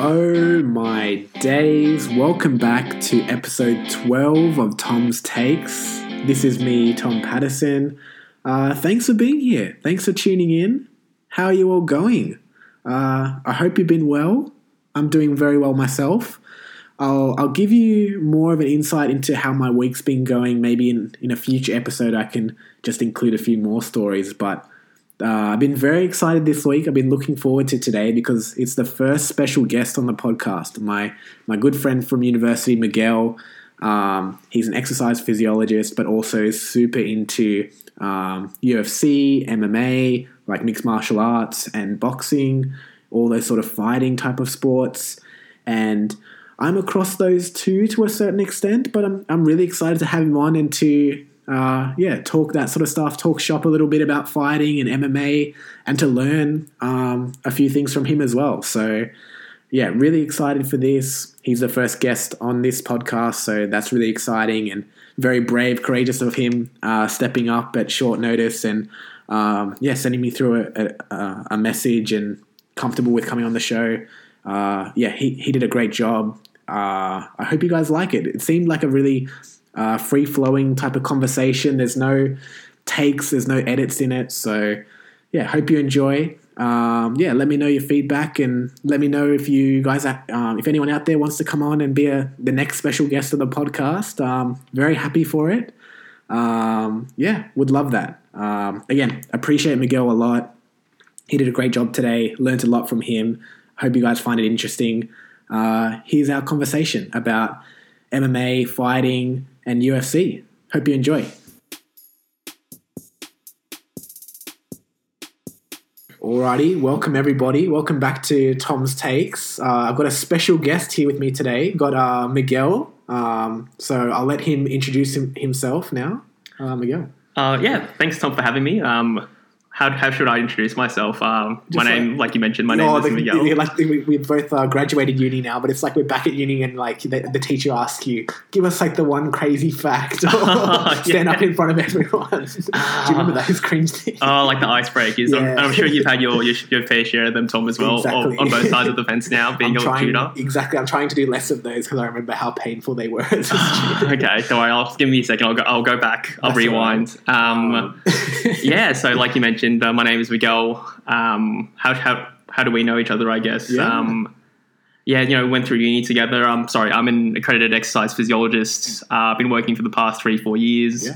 Oh my days. Welcome back to episode 12 of Tom's Takes. This is me, Tom Patterson. Uh, thanks for being here. Thanks for tuning in. How are you all going? Uh, I hope you've been well. I'm doing very well myself. I'll, I'll give you more of an insight into how my week's been going. Maybe in, in a future episode, I can just include a few more stories. But uh, I've been very excited this week. I've been looking forward to today because it's the first special guest on the podcast. My my good friend from university, Miguel. Um, he's an exercise physiologist, but also super into um, UFC, MMA, like mixed martial arts and boxing, all those sort of fighting type of sports. And I'm across those two to a certain extent, but I'm I'm really excited to have him on and to uh, yeah, talk that sort of stuff, talk shop a little bit about fighting and MMA, and to learn um, a few things from him as well. So, yeah, really excited for this. He's the first guest on this podcast, so that's really exciting and very brave, courageous of him uh, stepping up at short notice and um, yeah, sending me through a, a, a, message and comfortable with coming on the show. Uh, yeah, he, he did a great job. Uh, I hope you guys like it. It seemed like a really uh, free flowing type of conversation. There's no takes, there's no edits in it. So, yeah, hope you enjoy. Um, yeah, let me know your feedback and let me know if you guys, um, if anyone out there wants to come on and be a, the next special guest of the podcast. Um, very happy for it. Um, yeah, would love that. Um, again, appreciate Miguel a lot. He did a great job today. Learned a lot from him. Hope you guys find it interesting. Uh, here's our conversation about MMA, fighting, and UFC. Hope you enjoy. Alrighty, welcome everybody. Welcome back to Tom's Takes. Uh, I've got a special guest here with me today. Got uh, Miguel. Um, so I'll let him introduce him, himself now. Uh, Miguel. Uh, yeah, thanks Tom for having me. Um, how, how should I introduce myself? Um, my like, name, like you mentioned, my name is the, Miguel. Like we, we both uh, graduated uni now, but it's like we're back at uni and like the, the teacher asks you, give us like the one crazy fact or stand up in front of everyone. Do you remember those cringe things? Oh, like the icebreakers. Yeah. I'm, I'm, sure you've had your, your, your fair share of them, Tom, as well, exactly. on, on, both sides of the fence now, being your trying, tutor. Exactly. I'm trying to do less of those because I remember how painful they were. okay, so I'll give me a second. I'll go, I'll go back. I'll That's rewind. Right. Um, um. yeah, so like you mentioned, uh, my name is Miguel. Um, how how how do we know each other? I guess. Yeah. Um, yeah, you know, went through uni together. I'm sorry, I'm an accredited exercise physiologist. Uh, I've been working for the past three, four years. Yeah.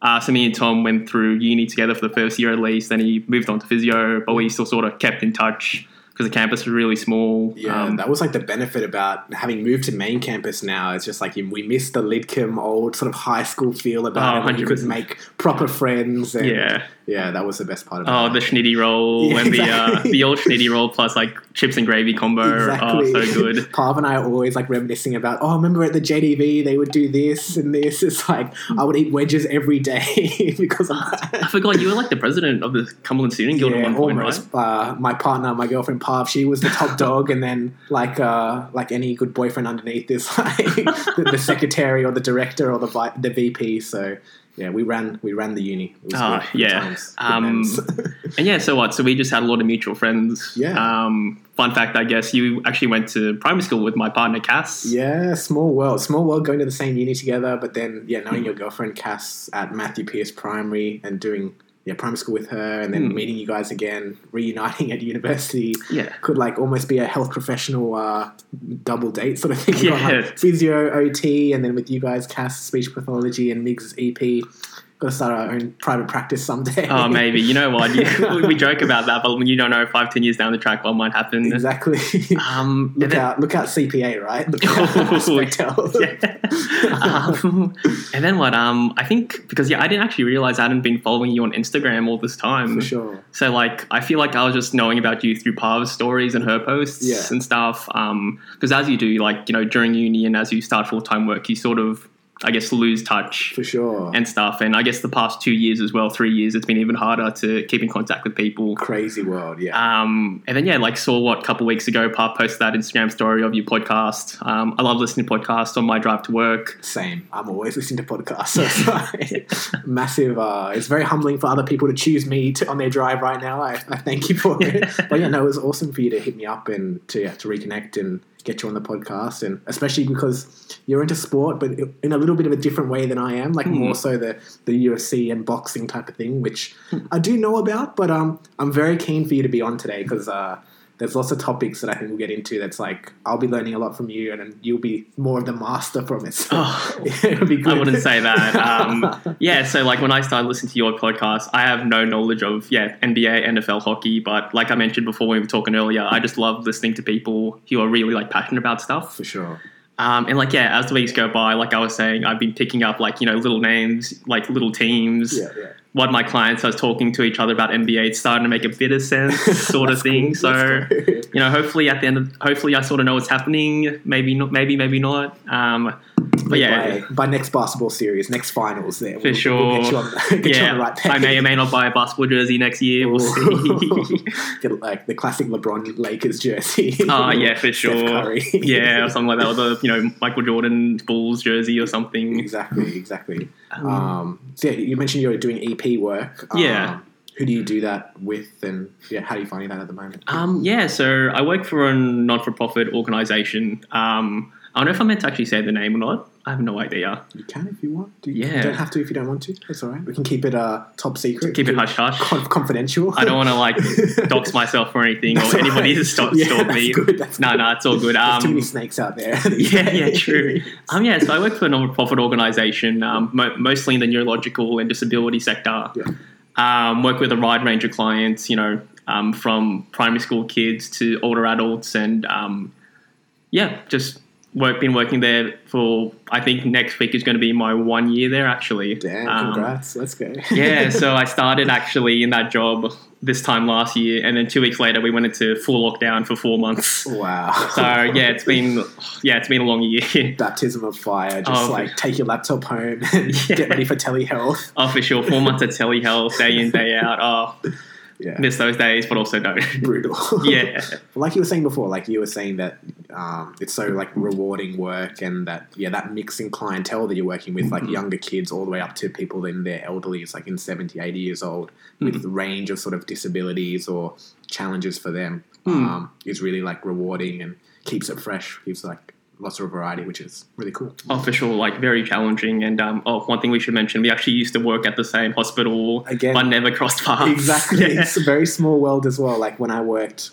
Uh, so me and Tom went through uni together for the first year at least. Then he moved on to physio, but we still sort of kept in touch because the campus was really small. Yeah, um, that was like the benefit about having moved to main campus now. It's just like we missed the Lidcombe old sort of high school feel about oh, it. You could make proper friends. And, yeah, yeah, that was the best part of it. Oh, the schnitty roll yeah, and exactly. the uh, the old schnitty roll plus like chips and gravy combo. Exactly. Oh, so good. Pav and I are always like reminiscing about. Oh, remember at the JDV they would do this and this. It's like I would eat wedges every day because of that. I forgot you were like the president of the Cumberland Student Guild yeah, at one point, almost. right? Uh, my partner, my girlfriend Pav, she was the top dog, and then like uh, like any good boyfriend underneath is like the, the, secretary or the director or the the VP. So yeah, we ran we ran the uni. Oh, yeah. Um, and yeah, so what? So we just had a lot of mutual friends. Yeah. Um, fun fact, I guess you actually went to primary school with my partner Cass. Yeah, small world, small world, going to the same uni together. But then, yeah, knowing your girlfriend Cass at Matthew Pierce Primary and doing yeah, primary school with her and then mm. meeting you guys again, reuniting at university. Yeah. Could like almost be a health professional uh, double date sort of thing. Yeah. Like physio, OT, and then with you guys, Cass, speech pathology, and Migs EP got to start our own private practice someday. Oh, maybe. You know what? You, we joke about that, but you don't know five, ten years down the track what might happen. Exactly. Um, look then, out! Look out, CPA, right? Look out, yeah. um, and then what? Um, I think because yeah, I didn't actually realize I hadn't been following you on Instagram all this time. For sure. So like, I feel like I was just knowing about you through Pav's stories and her posts yeah. and stuff. Um, because as you do, like you know, during uni and as you start full time work, you sort of I guess, lose touch for sure. and stuff. And I guess the past two years as well, three years, it's been even harder to keep in contact with people. Crazy world, yeah. Um, and then yeah, like saw what a couple weeks ago, Pav posted that Instagram story of your podcast. Um, I love listening to podcasts on my drive to work. Same. I'm always listening to podcasts. So it's like massive. Uh, it's very humbling for other people to choose me to, on their drive right now. I, I thank you for it. but yeah, no, it was awesome for you to hit me up and to yeah, to reconnect and get you on the podcast, and especially because you're into sport, but in a little bit of a different way than I am, like Mm. more so the the UFC and boxing type of thing, which I do know about. But um, I'm very keen for you to be on today because uh, there's lots of topics that I think we'll get into. That's like I'll be learning a lot from you, and then you'll be more of the master from it. So Oh, it'll be good. I wouldn't say that. Um, yeah, so like when I started listening to your podcast, I have no knowledge of yeah NBA, NFL, hockey, but like I mentioned before when we were talking earlier, I just love listening to people who are really like passionate about stuff. for sure. Um, and like yeah, as the weeks go by, like I was saying, I've been picking up like you know little names, like little teams. Yeah, yeah. What my clients are talking to each other about NBA, it's starting to make a bit of sense, sort of thing. cool. So you know, hopefully at the end of, hopefully I sort of know what's happening. Maybe not, maybe maybe not. Um, but yeah, by, by next basketball series, next finals, there For sure. get you on, get you yeah, on the right page. I may or may not buy a basketball jersey next year. We'll see. get like the classic LeBron Lakers jersey. Oh yeah, for sure. Yeah, or something like that, or the you know Michael Jordan Bulls jersey or something. exactly, exactly. Um, Um, so yeah, you mentioned you're doing EP work. Um, Yeah. Who do you do that with, and yeah, how are you finding that at the moment? Um, yeah, so I work for a non-for-profit organization. Um, I don't know if I'm meant to actually say the name or not. I have no idea. You can if you want. Do you, Yeah. you don't have to if you don't want to. That's all right. We can keep it uh, top secret. Keep it hush hush. Con- confidential. I don't want to like dox myself or anything, or anybody right. to stalk, Yeah, stalk me. good, that's no, good. no, it's all good. There's too many Um, snakes out there. yeah, yeah, true. Um, yeah, so I work for a non-profit organisation, um, mo- mostly in the neurological and disability sector. Yeah. Um, work with a wide range of clients, you know, um, from primary school kids to older adults, and um, yeah, just work. Been working there for I think next week is going to be my one year there. Actually, Damn, Um, congrats. Let's go. yeah, so I started actually in that job this time last year, and then two weeks later we went into full lockdown for four months. wow. So yeah, it's been yeah, it's been a long year. baptism of fire. Just Oh. like take your laptop home and Yeah. get ready for telehealth. Oh, for sure. Four months of telehealth, day in, day out. Oh, Yeah, miss those days, but also don't. brutal. yeah. like you were saying before, like you were saying that um, it's so like rewarding work, and that yeah, that mixing clientele that you're working with, like Mhm. younger kids all the way up to people in their elderly, is like in 70, 80 years old, with the range of sort of disabilities or challenges for them, Mm. um, is really like rewarding and keeps it fresh. Keeps like lots of variety, which is really cool. Oh, for sure. Like, very challenging. And, um, oh, one thing we should mention we actually used to work at the same hospital, Again. but never crossed paths. Exactly. Yeah. It's a very small world as well. Like when I worked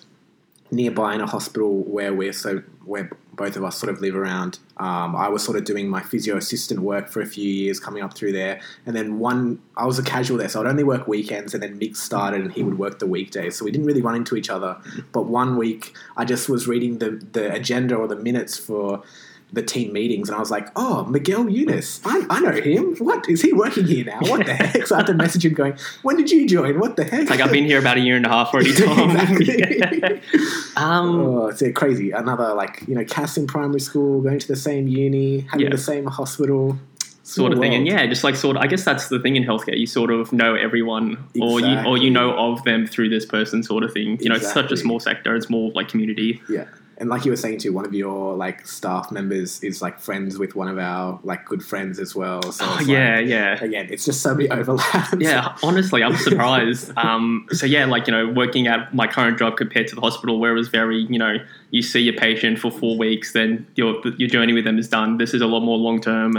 nearby in a hospital where we're so where both of us sort of live around, um, I was sort of doing my physio assistant work for a few years coming up through there. And then one I was a casual there, so I'd only work weekends and then Migs started and he would work the weekdays. So we didn't really run into each other. But one week I just was reading the, the agenda or the minutes for the team meetings, and I was like, "Oh, Miguel Unas, I, I know him. What is he working here now? What the heck?" So I had to message him, going, "When did you join? What the heck?" Like, I've been here about a year and a half already, Tom. Um, oh, it's crazy. Another like you know, Cass in primary school, going to the same uni, having Yeah. the same hospital, sort of Small thing. And yeah, just like sort of, I guess that's the thing in healthcare. You sort of know everyone, or you or you know of them through this person, sort of thing. You know, it's such a small sector. It's more like community. Yeah. And like you were saying too, one of your like staff members is like friends with one of our like good friends as well. So Oh yeah, like, yeah. again, it's just so many overlaps. Yeah, honestly, I'm surprised. um, so yeah, like you know, working at my current job compared to the hospital, where it was very, you know, you see your patient for four weeks, then your your journey with them is done. This is a lot more long term,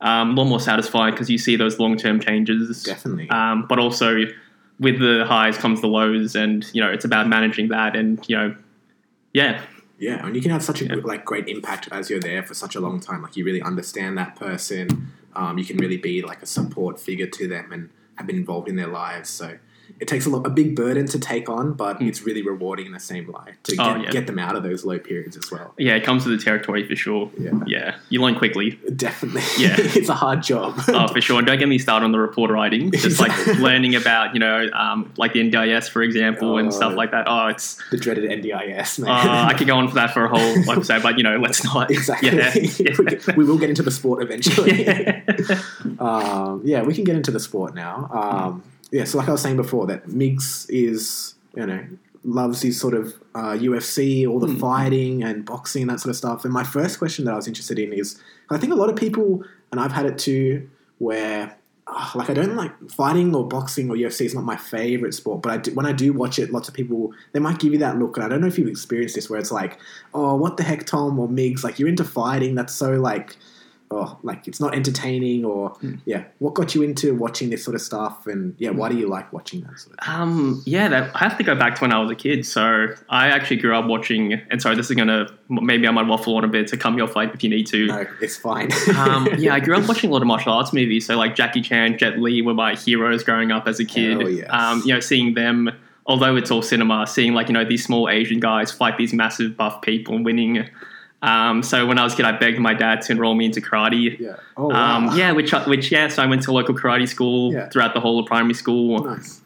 um, a lot more satisfying because you see those long term changes. Definitely. Um, but also, with the highs comes the lows, and you know, it's about managing that, and you know, yeah, Yeah, and you can have such a Yeah. like great impact as you're there for such a long time. Like you really understand that person. Um, you can really be like a support figure to them and have been involved in their lives. So it takes a, lot, a big burden to take on, but it's really rewarding in the same light to. Oh, get, yeah. get them out of those low periods as well. Yeah, it comes with the territory for sure. Yeah. Yeah, you learn quickly. Definitely. Yeah. it's a hard job. Oh, for sure. And don't get me started on the report writing. Just like learning about, you know, um, like the NDIS, for example, and Oh. stuff like that. Oh, it's, the dreaded NDIS, man. uh, I could go on for that for a whole episode, but, you know, let's not. exactly. Yeah. we will get into the sport eventually. yeah. um, yeah, we can get into the sport now. Um, yeah, so like I was saying before, that Migs is, you know, loves these sort of uh, UFC, all the Hmm. fighting and boxing and that sort of stuff. And my first question that I was interested in is, I think a lot of people, and I've had it too, where ah, like I don't like fighting or boxing or UFC is not my favorite sport, but I do, when I do watch it, lots of people they might give you that look, and I don't know if you've experienced this, where it's like, oh, what the heck, Tom or Migs, like you're into fighting, that's so like, oh, like it's not entertaining, or yeah, what got you into watching this sort of stuff, and yeah, why do you like watching that sort of? Um, yeah, that, I have to go back to when I was a kid. So I actually grew up watching, and sorry, this is going to, maybe I might waffle on a bit, so cut me off like if you need to. No, it's fine. um, yeah, I grew up watching a lot of martial arts movies. So like Jackie Chan, Jet Li were my heroes growing up as a kid. Oh, yes. um, you know, seeing them, although it's all cinema, seeing like you know these small Asian guys fight these massive buff people and winning. Um, so when I was a kid, I begged my dad to enroll me into karate. yeah. Oh wow. Um, yeah, which which yeah, so I went to a local karate school Yeah. throughout the whole of primary school. Nice.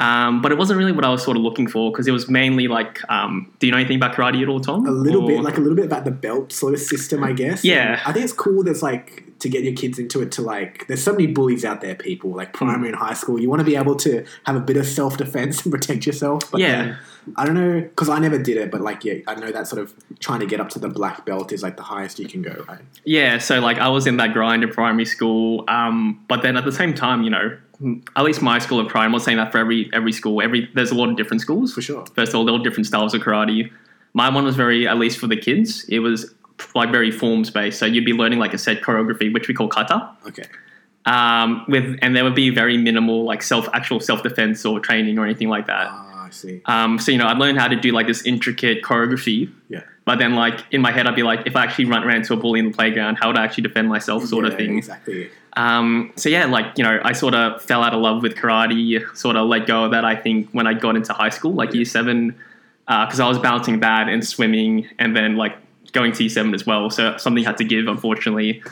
Um, but it wasn't really what I was sort of looking for because it was mainly like, um, do you know anything about karate at all, Tom? a little Or- bit like a little bit about the belt sort of system i guess Yeah. And i think it's cool there's like to get your kids into it to like there's so many bullies out there people like primary and high school you want to be able to have a bit of self-defense and protect yourself but Yeah. then, i don't know because i never did it but like yeah i know that sort of trying to get up to the black belt is like the highest you can go right Yeah, so like I was in that grind in primary school, um, but then at the same time, you know, at least my school of primary, I'm not saying that for every every school. Every there's a lot of different schools. for sure First of all, there were different styles of karate. My one was very, at least for the kids, it was like very forms based. So you'd be learning like a set choreography, which we call kata. okay Um, with and there would be very minimal like self actual self defense or training or anything like that. ah i see Um, so you know, I'd learn how to do like this intricate choreography. Yeah. But then, like in my head, I'd be like, if I actually run ran into a bully in the playground, how would I actually defend myself, sort of Yeah, thing. exactly Um, so yeah, like you know, I sort of fell out of love with karate. Sort of let go of that. I think when I got into high school, like year seven, because I was balancing that and swimming, and then like going T7 as well. So something had to give, unfortunately.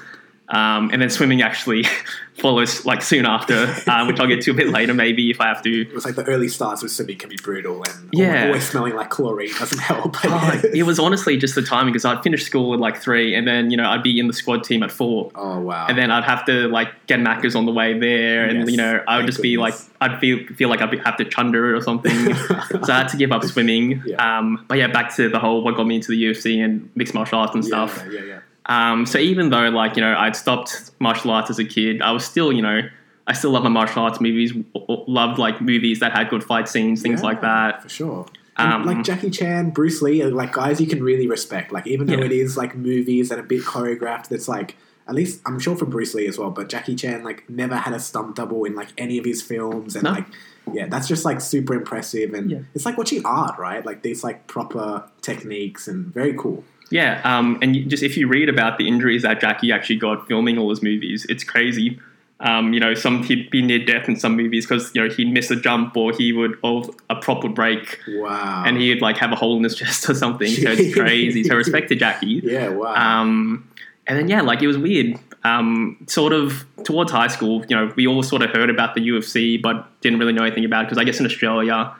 Um, and then swimming actually follows like soon after, uh, which I'll get to a bit later, maybe if I have to. it was like the early starts with swimming can be brutal and Yeah. always smelling like chlorine doesn't help Oh, it was honestly just the timing because I'd finish school at like three, and then you know I'd be in the squad team at four, oh wow and then I'd have to like get Macca's on the way there, and Yes, you know I would thank just be like. I'd feel feel like I'd be- have to chunder it or something, so I had to give up swimming. Yeah. Um, but yeah, back to the whole what got me into the UFC and mixed martial arts and stuff. yeah yeah yeah Um, so even though like you know I'd stopped martial arts as a kid, I was still you know I still love my martial arts movies. Loved like movies that had good fight scenes, things Yeah, like that. for sure. Um, like Jackie Chan, Bruce Lee, are like guys you can really respect. Like even though Yeah. it is like movies and a bit choreographed, that's like at least I'm sure for Bruce Lee as well. But Jackie Chan like never had a stunt double in like any of his films, and No. like yeah, that's just like super impressive. And Yeah. it's like watching art, right? Like these like proper techniques and very cool. Yeah, um, and you, just if you read about the injuries that Jackie actually got filming all his movies, it's crazy. Um, you know, some he'd be near death in some movies because you know he'd miss a jump or he would or a prop would break Wow. and he'd like have a hole in his chest or something. So it's crazy. so respect to Jackie. yeah, wow. Um, and then yeah, like it was weird. Um, sort of towards high school, you know, we all sort of heard about the UFC, but didn't really know anything about it because I guess in Australia,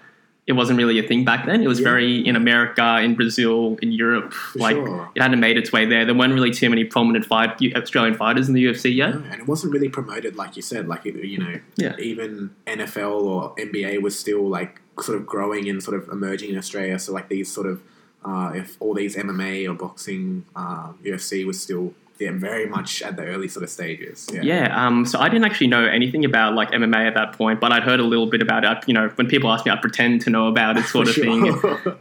it wasn't really a thing back then. It was Yeah. very in America, in Brazil, in Europe. like sure. it hadn't made its way there. There weren't really too many prominent fight Australian fighters in the UFC yet. No, and it wasn't really promoted, like you said. Like you know, Yeah. even NFL or NBA was still like sort of growing and sort of emerging in Australia. So like these sort of, uh, if all these MMA or boxing, uh, UFC was still yeah very much at the early sort of stages. Yeah. Yeah, um, so I didn't actually know anything about like MMA at that point, but I'd heard a little bit about it. You know, when people ask me, I'd pretend to know about it, sort of For thing.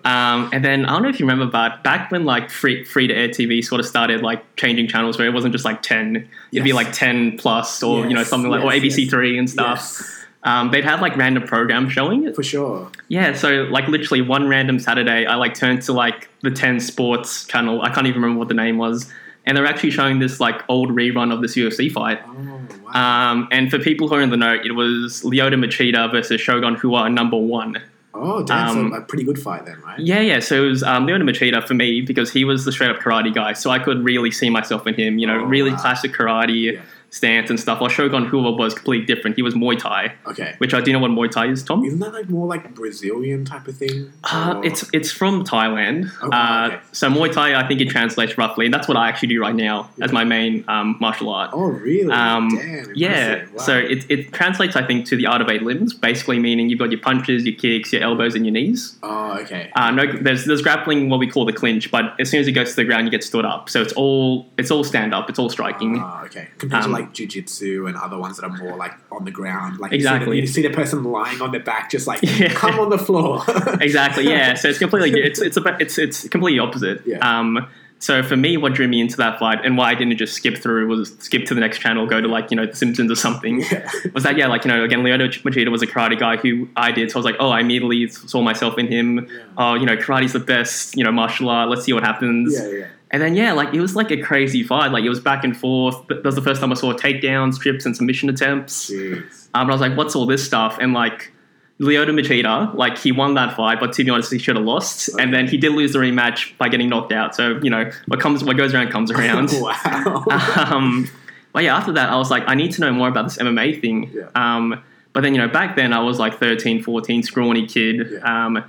Um, and then I don't know if you remember, but back when like free free to air TV sort of started like changing channels, where it wasn't just like ten, it'd be like ten plus, or you know something like or ABC yes. Three and stuff. Yes, Um, they'd have like random programs showing it. for sure. Yeah, so like literally one random Saturday, I like turned to like the Ten Sports channel. I can't even remember what the name was, and they're actually showing this like old rerun of this UFC fight. Oh. wow. Um, and for people who are in the know, it was Lyoto Machida versus Shogun Rua number one. oh, damn, um, so a pretty good fight then, right? Yeah, yeah. So it was um, Lyoto Machida for me because he was the straight up karate guy. So I could really see myself in him. You know, Oh, really wow. classic karate Yeah. Stance and stuff. While Shogun Rua was completely different. He was Muay Thai, Okay. which I do know what Muay Thai is, Tom. Isn't that like more like Brazilian type of thing? Uh, it's it's from Thailand. Oh, uh, okay. So Muay Thai, I think it translates roughly, and that's what I actually do right now as my main um, martial art. Oh, really? Um, Damn. Yeah. Wow. so it, it translates, I think, to the art of eight limbs, basically meaning you've got your punches, your kicks, your elbows, and your knees. Oh, okay. Uh, no, there's there's grappling, what we call the clinch, but as soon as it goes to the ground, you get stood up. So it's all it's all stand up, it's all striking. Ah, okay. Compared Um, to like jujitsu and other ones that are more like on the ground, like Exactly. You see, the, you see the person lying on their back, just like Yeah. come on the floor. exactly, yeah. So it's completely it's it's it's it's completely opposite. Yeah. Um, so for me, what drew me into that fight and why I didn't just skip through was skip to the next channel, go to like you know The Simpsons or something. yeah. was that yeah like you know again Lyoto Machida was a karate guy who I did so I was like oh I immediately saw myself in him Yeah. oh you know karate's the best you know martial art let's see what happens Yeah, yeah. And then yeah like it was like a crazy fight like it was back and forth but that was the first time I saw takedowns trips and submission attempts Jeez. um, and I was like what's all this stuff and like Lyoto Machida like he won that fight but to be honest he should have lost and then he did lose the rematch by getting knocked out so you know what comes what goes around comes around wow. um, but yeah, after that, I was like, I need to know more about this MMA thing. Yeah. Um, but then, you know, back then I was like 13, 14, scrawny kid. Yeah. Um,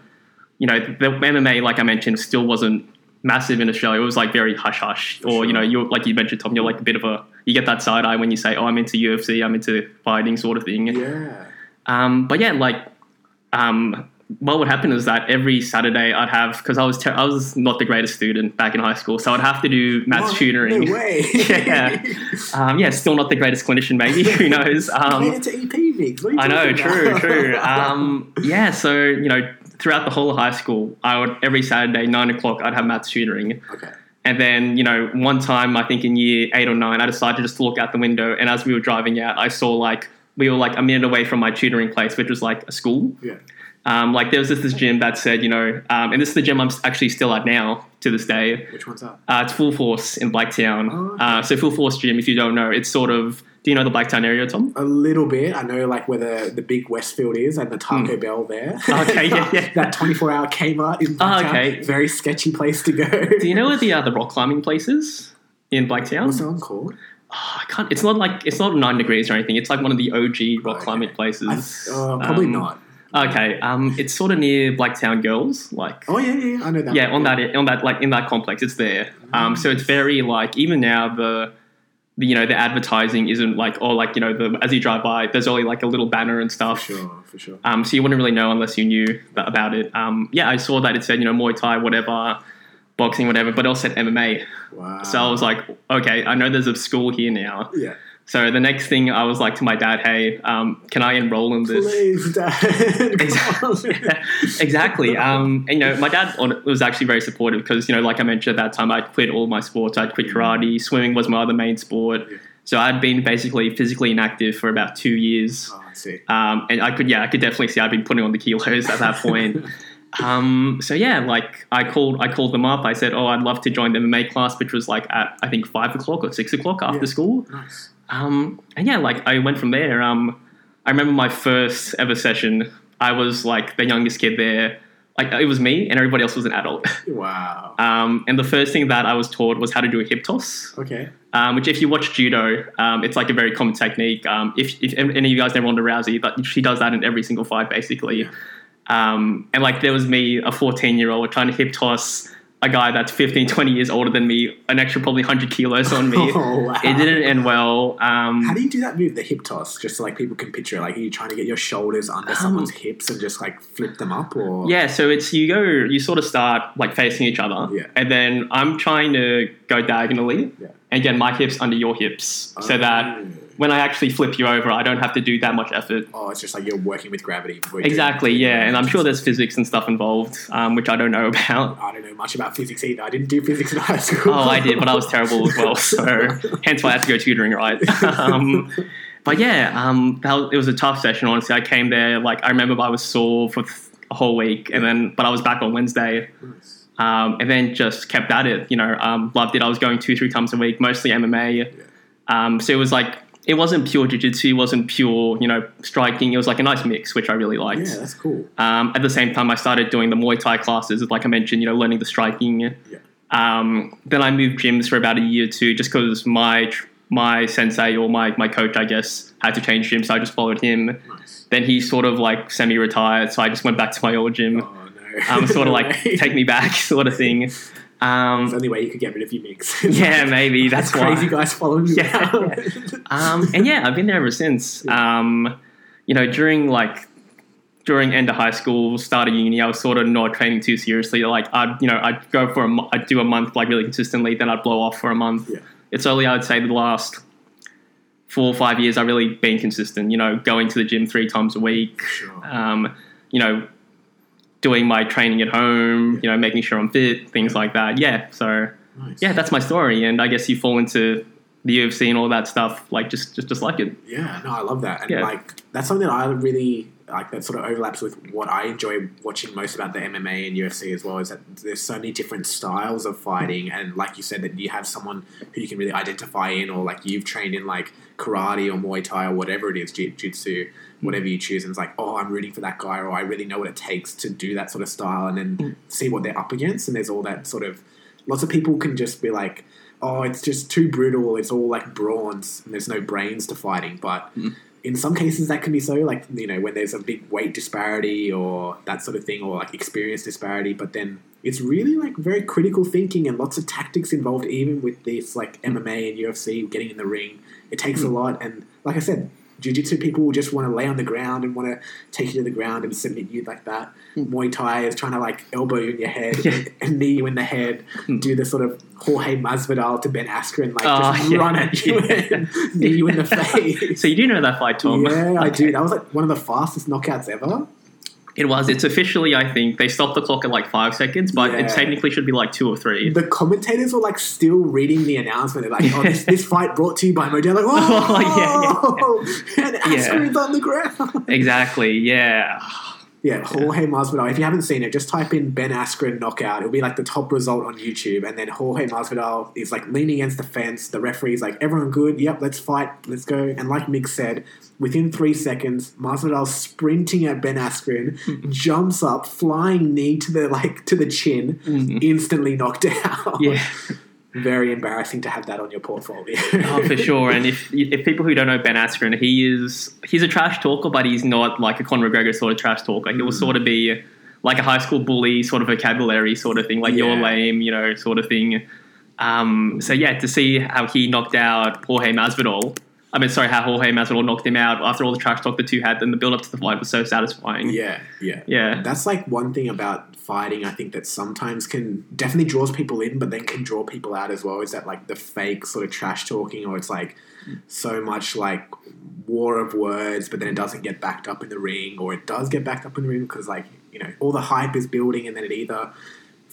you know, the MMA, like I mentioned, still wasn't massive in Australia. It was like very hush hush. Or, you know, you're like you mentioned, Tom, you're like a bit of a, you get that side eye when you say, oh, I'm into UFC, I'm into fighting sort of thing. yeah. Um, but yeah, like, um, what would happen is that every Saturday I'd have because I was ter- I was not the greatest student back in high school, so I'd have to do maths tutoring. No way. Yeah. Um, yeah, still not the greatest clinician, maybe. Who knows? Um, to EP Migs. What are you I know, true, true. Um, yeah, so you know, throughout the whole of high school, I would every Saturday nine o'clock I'd have maths tutoring, okay. and then you know one time I think in year eight or nine I decided to just to look out the window, and as we were driving out, I saw like we were like a minute away from my tutoring place, which was like a school. Yeah. Um, like there was this, this gym that said, you know, um, and this is the gym I'm actually still at now to this day. Which one's that? Uh, it's Full Force in Blacktown. Oh, okay. uh, so Full Force Gym, if you don't know, it's sort of. Do you know the Blacktown area, Tom? A little bit. I know like where the, the big Westfield is and the Taco Bell there. Okay, yeah, yeah. that 24 hour Kmart in Blacktown. okay. Very sketchy place to go. Do you know where the uh, the rock climbing place is in Blacktown? What's that one called? Oh, I can't. It's not like it's not nine degrees or anything. It's like one of the OG rock Okay. climbing places. I, uh, probably Um, not. Okay, um, it's sort of near Blacktown Girls, like Oh yeah, yeah, I know that. yeah, one. on that on that like in that complex, it's there. Um, so it's very like even now the, the you know the advertising isn't like or like you know the as you drive by, there's only like a little banner and For stuff. sure, for sure. Um, so you wouldn't really know unless you knew th- about it. Um, yeah, I saw that it said you know Muay Thai, whatever, boxing, whatever, but it also said MMA. Wow. So I was like, okay, I know there's a school here now. yeah. So the next thing I was like to my dad, hey, um, can I enroll in this? Please, Dad. On. exactly. Um, and, you know, my dad was actually very supportive because, you know, like I mentioned at that time, I'd quit all my sports. I'd quit karate. Swimming was my other main sport. So I'd been basically physically inactive for about two years. Oh, I see. Um, and I could, yeah, I could definitely see I'd been putting on the kilos at that point. um, so yeah, like I called, I called them up. I said, oh, I'd love to join the MMA class, which was like at I think five o'clock or six o'clock after Yeah. school. Nice. Um, and yeah, like I went from there. Um, I remember my first ever session. I was like the youngest kid there. Like it was me, and everybody else was an adult. Wow. Um, and the first thing that I was taught was how to do a hip toss, Okay. um, which if you watch judo, um, it's like a very common technique. Um, if, if any of you guys know Ronda Rousey, but she does that in every single fight basically. Um, and like there was me, a 14 year old, trying to hip toss a guy that's 15, 20 years older than me, an extra probably 100 kilos on me. Oh, wow. It didn't end well. Um, How do you do that move, the hip toss? Just so like people can picture it. Like, are you trying to get your shoulders under someone's hips and just like flip them up, or Um, Yeah, so it's you go, you sort of start like facing each other, Yeah. and then I'm trying to go diagonally Yeah. and get my hips under your hips, so that Oh. When I actually flip you over, I don't have to do that much effort. Oh, it's just like you're working with gravity. Exactly, yeah, and I'm sure there's physics and stuff involved, um, which I don't know about. I don't know much about physics either. I didn't do physics in high school. Oh, I did, but I was terrible as well, so hence why I had to go tutoring, right? um, but yeah, um, that was, it was a tough session. Honestly, I came there like I remember I was sore for a whole week, and then but I was back on Wednesday. Nice. um, and then just kept at it. You know, um, loved it. I was going two, three times a week, mostly MMA. Um, so it was like it wasn't pure jiu-jitsu, it wasn't pure, you know, striking. It was like a nice mix, which I really liked. Yeah, that's cool. Um, at the same time, I started doing the Muay Thai classes, like I mentioned, you know, learning the striking. Yeah. Um, then I moved gyms for about a year or two, just because my my sensei or my my coach, I guess, had to change gym, so I just followed him. Nice. Then he sort of like semi-retired, so I just went back to my old gym. Oh no. Um, sort of like take me back, sort of thing. Um, the only way you could get rid of your mix. yeah, maybe that's why. crazy guys following you. Yeah, around. Um, and yeah, I've been there ever since. Um, you know, during like during end of high school, start of uni, I was sort of not training too seriously. Like I'd you know I'd go for a I'd do a month like really consistently, then I'd blow off for a month. Yeah. It's only I'd say the last four or five years I've really been consistent. You know, going to the gym three times a week. Sure. Um, you know, doing my training at home. You know, making sure I'm fit, things like that. Yeah, so Nice. yeah, that's my story, and I guess you fall into the UFC and all that stuff, like just just just like it. Yeah, no, I love that, and Yeah. like that's something that I really like. That sort of overlaps with what I enjoy watching most about the MMA and UFC as well. Is that there's so many different styles of fighting, and like you said, that you have someone who you can really identify in, or like you've trained in like karate or Muay Thai or whatever it is, jiu- jitsu, whatever you choose, and it's like, oh, I'm rooting for that guy, or I really know what it takes to do that sort of style, and then mm. see what they're up against, and there's all that sort of. Lots of people can just be like, oh, it's just too brutal. It's all like brawns, and there's no brains to fighting. But mm. in some cases, that can be so. Like you know, when there's a big weight disparity or that sort of thing, or like experience disparity. But then it's really like very critical thinking and lots of tactics involved. Even with this like MMA and UFC getting in the ring, it takes a mm. lot. And like I said. Jiu-jitsu people just want to lay on the ground and want to take you to the ground and submit you like that. Hmm. Muay Thai is trying to like elbow you in your head Yeah. and knee you in the head, hmm. do the sort of Jorge Masvidal to Ben Askren, like Oh, just ah, yeah. run at you Yeah. and knee you in the face. So you do know that fight, Tom? yeah, I do. That was like one of the fastest knockouts ever. It was. It's officially, I think, they stopped the clock at like five seconds, but Yeah. it technically should be like two or three. The commentators were like still reading the announcement. They're like, "Oh, this, this fight brought to you by Modelo." Like, Oh, yeah, and Askren's on the ground. Exactly. Yeah. Yeah, Jorge Masvidal. If you haven't seen it, just type in Ben Askren knockout. It'll be like the top result on YouTube. And then Jorge Masvidal is like leaning against the fence. The referee's like, everyone good? Yep, let's fight. Let's go. And like Migs said, within three seconds, Masvidal sprinting at Ben Askren, jumps up, flying knee to the like to the chin, mm-hmm. instantly knocked out. Yeah. Very embarrassing to have that on your portfolio. Oh, for sure. And if if people who don't know Ben Askren, he is he's a trash talker, but he's not like a Conor McGregor sort of trash talker. He will sort of be like a high school bully sort of vocabulary sort of thing, like you're lame, you know, sort of thing. Um, so yeah, to see how he knocked out Jorge Masvidal. I mean, sorry, how Jorge Masvidal knocked him out after all the trash talk the two had, then the build up to the fight was so satisfying. Yeah, yeah. Yeah. That's like one thing about fighting, I think that sometimes can definitely draws people in, but then can draw people out as well. Is that like the fake sort of trash talking, or it's like so much like war of words, but then it doesn't get backed up in the ring, or it does get backed up in the ring because like you know all the hype is building, and then it either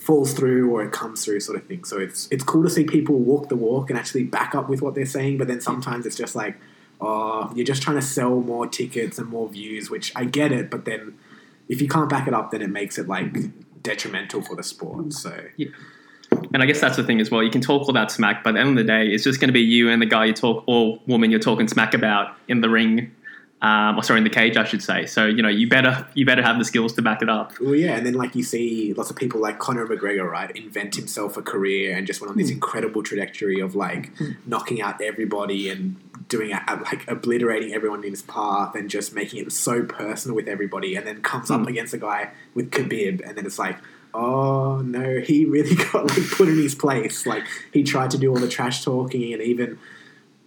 falls through or it comes through sort of thing. So it's it's cool to see people walk the walk and actually back up with what they're saying, but then sometimes it's just like, oh, you're just trying to sell more tickets and more views, which I get it, but then if you can't back it up, then it makes it like detrimental for the sport. So And I guess that's the thing as well. You can talk all that smack, but at the end of the day, it's just going to be you and the guy you talk, or woman you're talking smack about in the ring, um, or sorry, in the cage, I should say. So you know, you better you better have the skills to back it up. Well, yeah, and then like you see lots of people like Conor McGregor, right, invent himself a career and just went on this hmm. incredible trajectory of like hmm. knocking out everybody and doing a, like obliterating everyone in his path and just making it so personal with everybody, and then comes up hmm. against a guy with Khabib, and then it's like. Oh no, he really got like put in his place. Like he tried to do all the trash talking and even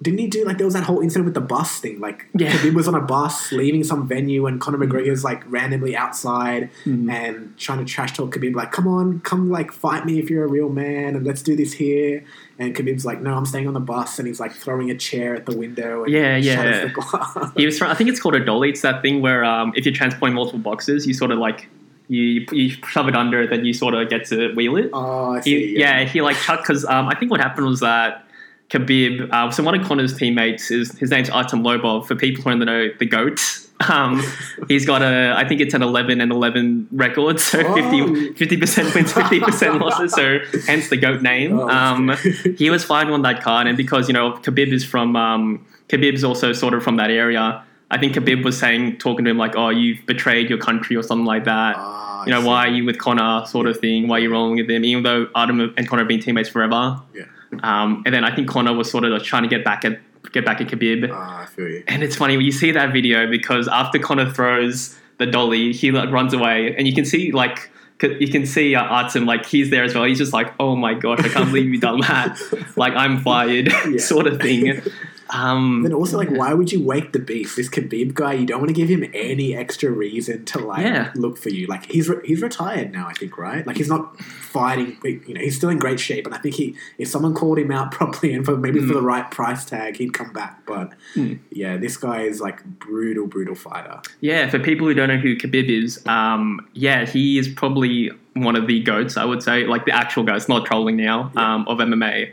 didn't he do like there was that whole incident with the bus thing? Like Yeah. Khabib was on a bus leaving some venue and Conor McGregor's like randomly outside and trying to trash talk Khabib like, come on, come like fight me if you're a real man and let's do this here. And Khabib's like, no, I'm staying on the bus and he's like throwing a chair at the window and Yeah, yeah. the glass. He was. trying- I think it's called a dolly. It's that thing where um, if you're transporting multiple boxes, you sort of like you you shove it under, then you sort of get to wheel it. oh, I see. He, yeah, he like chucked because um, I think what happened was that Khabib, uh, so one of Conor's teammates is his name's Artem Lobov. For people who don't know the goat, Um, he's got a, I think it's an 11 and 11 record, so Oh. 50 percent wins, 50 percent losses. So hence the goat name. Oh, um, he was fighting on that card, and because you know Khabib is from, um, Khabib's also sort of from that area. I think Khabib was saying, talking to him like, "Oh, you've betrayed your country" or something like that. Ah, you know, why are you with Conor, sort of thing? Why are you rolling with him? Even though Artem and Conor have been teammates forever. Yeah. Um, and then I think Conor was sort of like trying to get back at get back at Khabib. Ah, I feel you. And it's funny when you see that video because after Conor throws the dolly, he like runs away, and you can see like you can see uh, Artem like he's there as well. He's just like, oh my gosh, I can't believe you done that. like I'm fired, Yeah. sort of thing. Um, Then also, like, why would you wake the beast? This Khabib guy, you don't want to give him any extra reason to like Yeah. look for you. Like, he's re- he's retired now, I think, right? Like, he's not fighting. You know, he's still in great shape, and I think he, if someone called him out properly and for maybe for the right price tag, he'd come back. But Mm. yeah, this guy is like brutal, brutal fighter. Yeah, for people who don't know who Khabib is, um, yeah, he is probably one of the goats. I would say, like the actual goats, not trolling now Yeah. um, of MMA.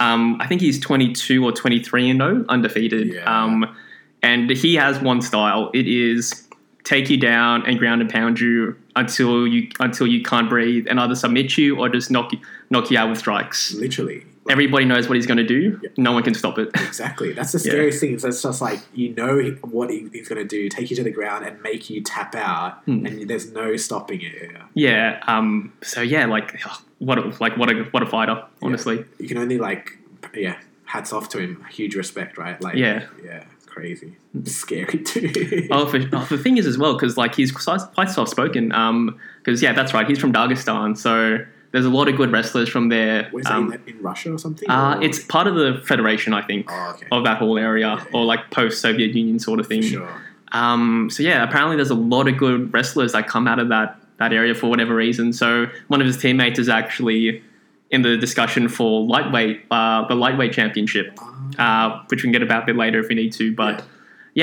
Um, I think he's 22 or 23 and no, undefeated. Yeah. Um, and he has one style. It is take you down and ground and pound you until you until you can't breathe, and either submit you or just knock you, knock you out with strikes. Literally, Everybody knows what he's going to do. Yeah. No one can stop it. Exactly. That's the Yeah. scariest thing. Is it's just like you know what he, he's going to do: take you to the ground and make you tap out, Hmm. and there's no stopping it. Yeah. Yeah. Um. So yeah, like what a, like what a what a fighter. Honestly. you can only like yeah hats off to him huge respect right like Yeah. yeah crazy scary too Oh, for, oh, the thing is as well because like he's quite quite soft spoken. Um, because yeah, that's right. He's from Dagestan, so there's a lot of good wrestlers from there. Where's that Um, in, in Russia or something uh, Or- it's part of the federation, I think, oh, okay of that whole area, Yeah. or like post-Soviet Union sort of thing. sure Um, so yeah, apparently there's a lot of good wrestlers that come out of that that area for whatever reason. So one of his teammates is actually in the discussion for lightweight, uh, the lightweight championship, uh, which we can get about a bit later if we need to. But yeah,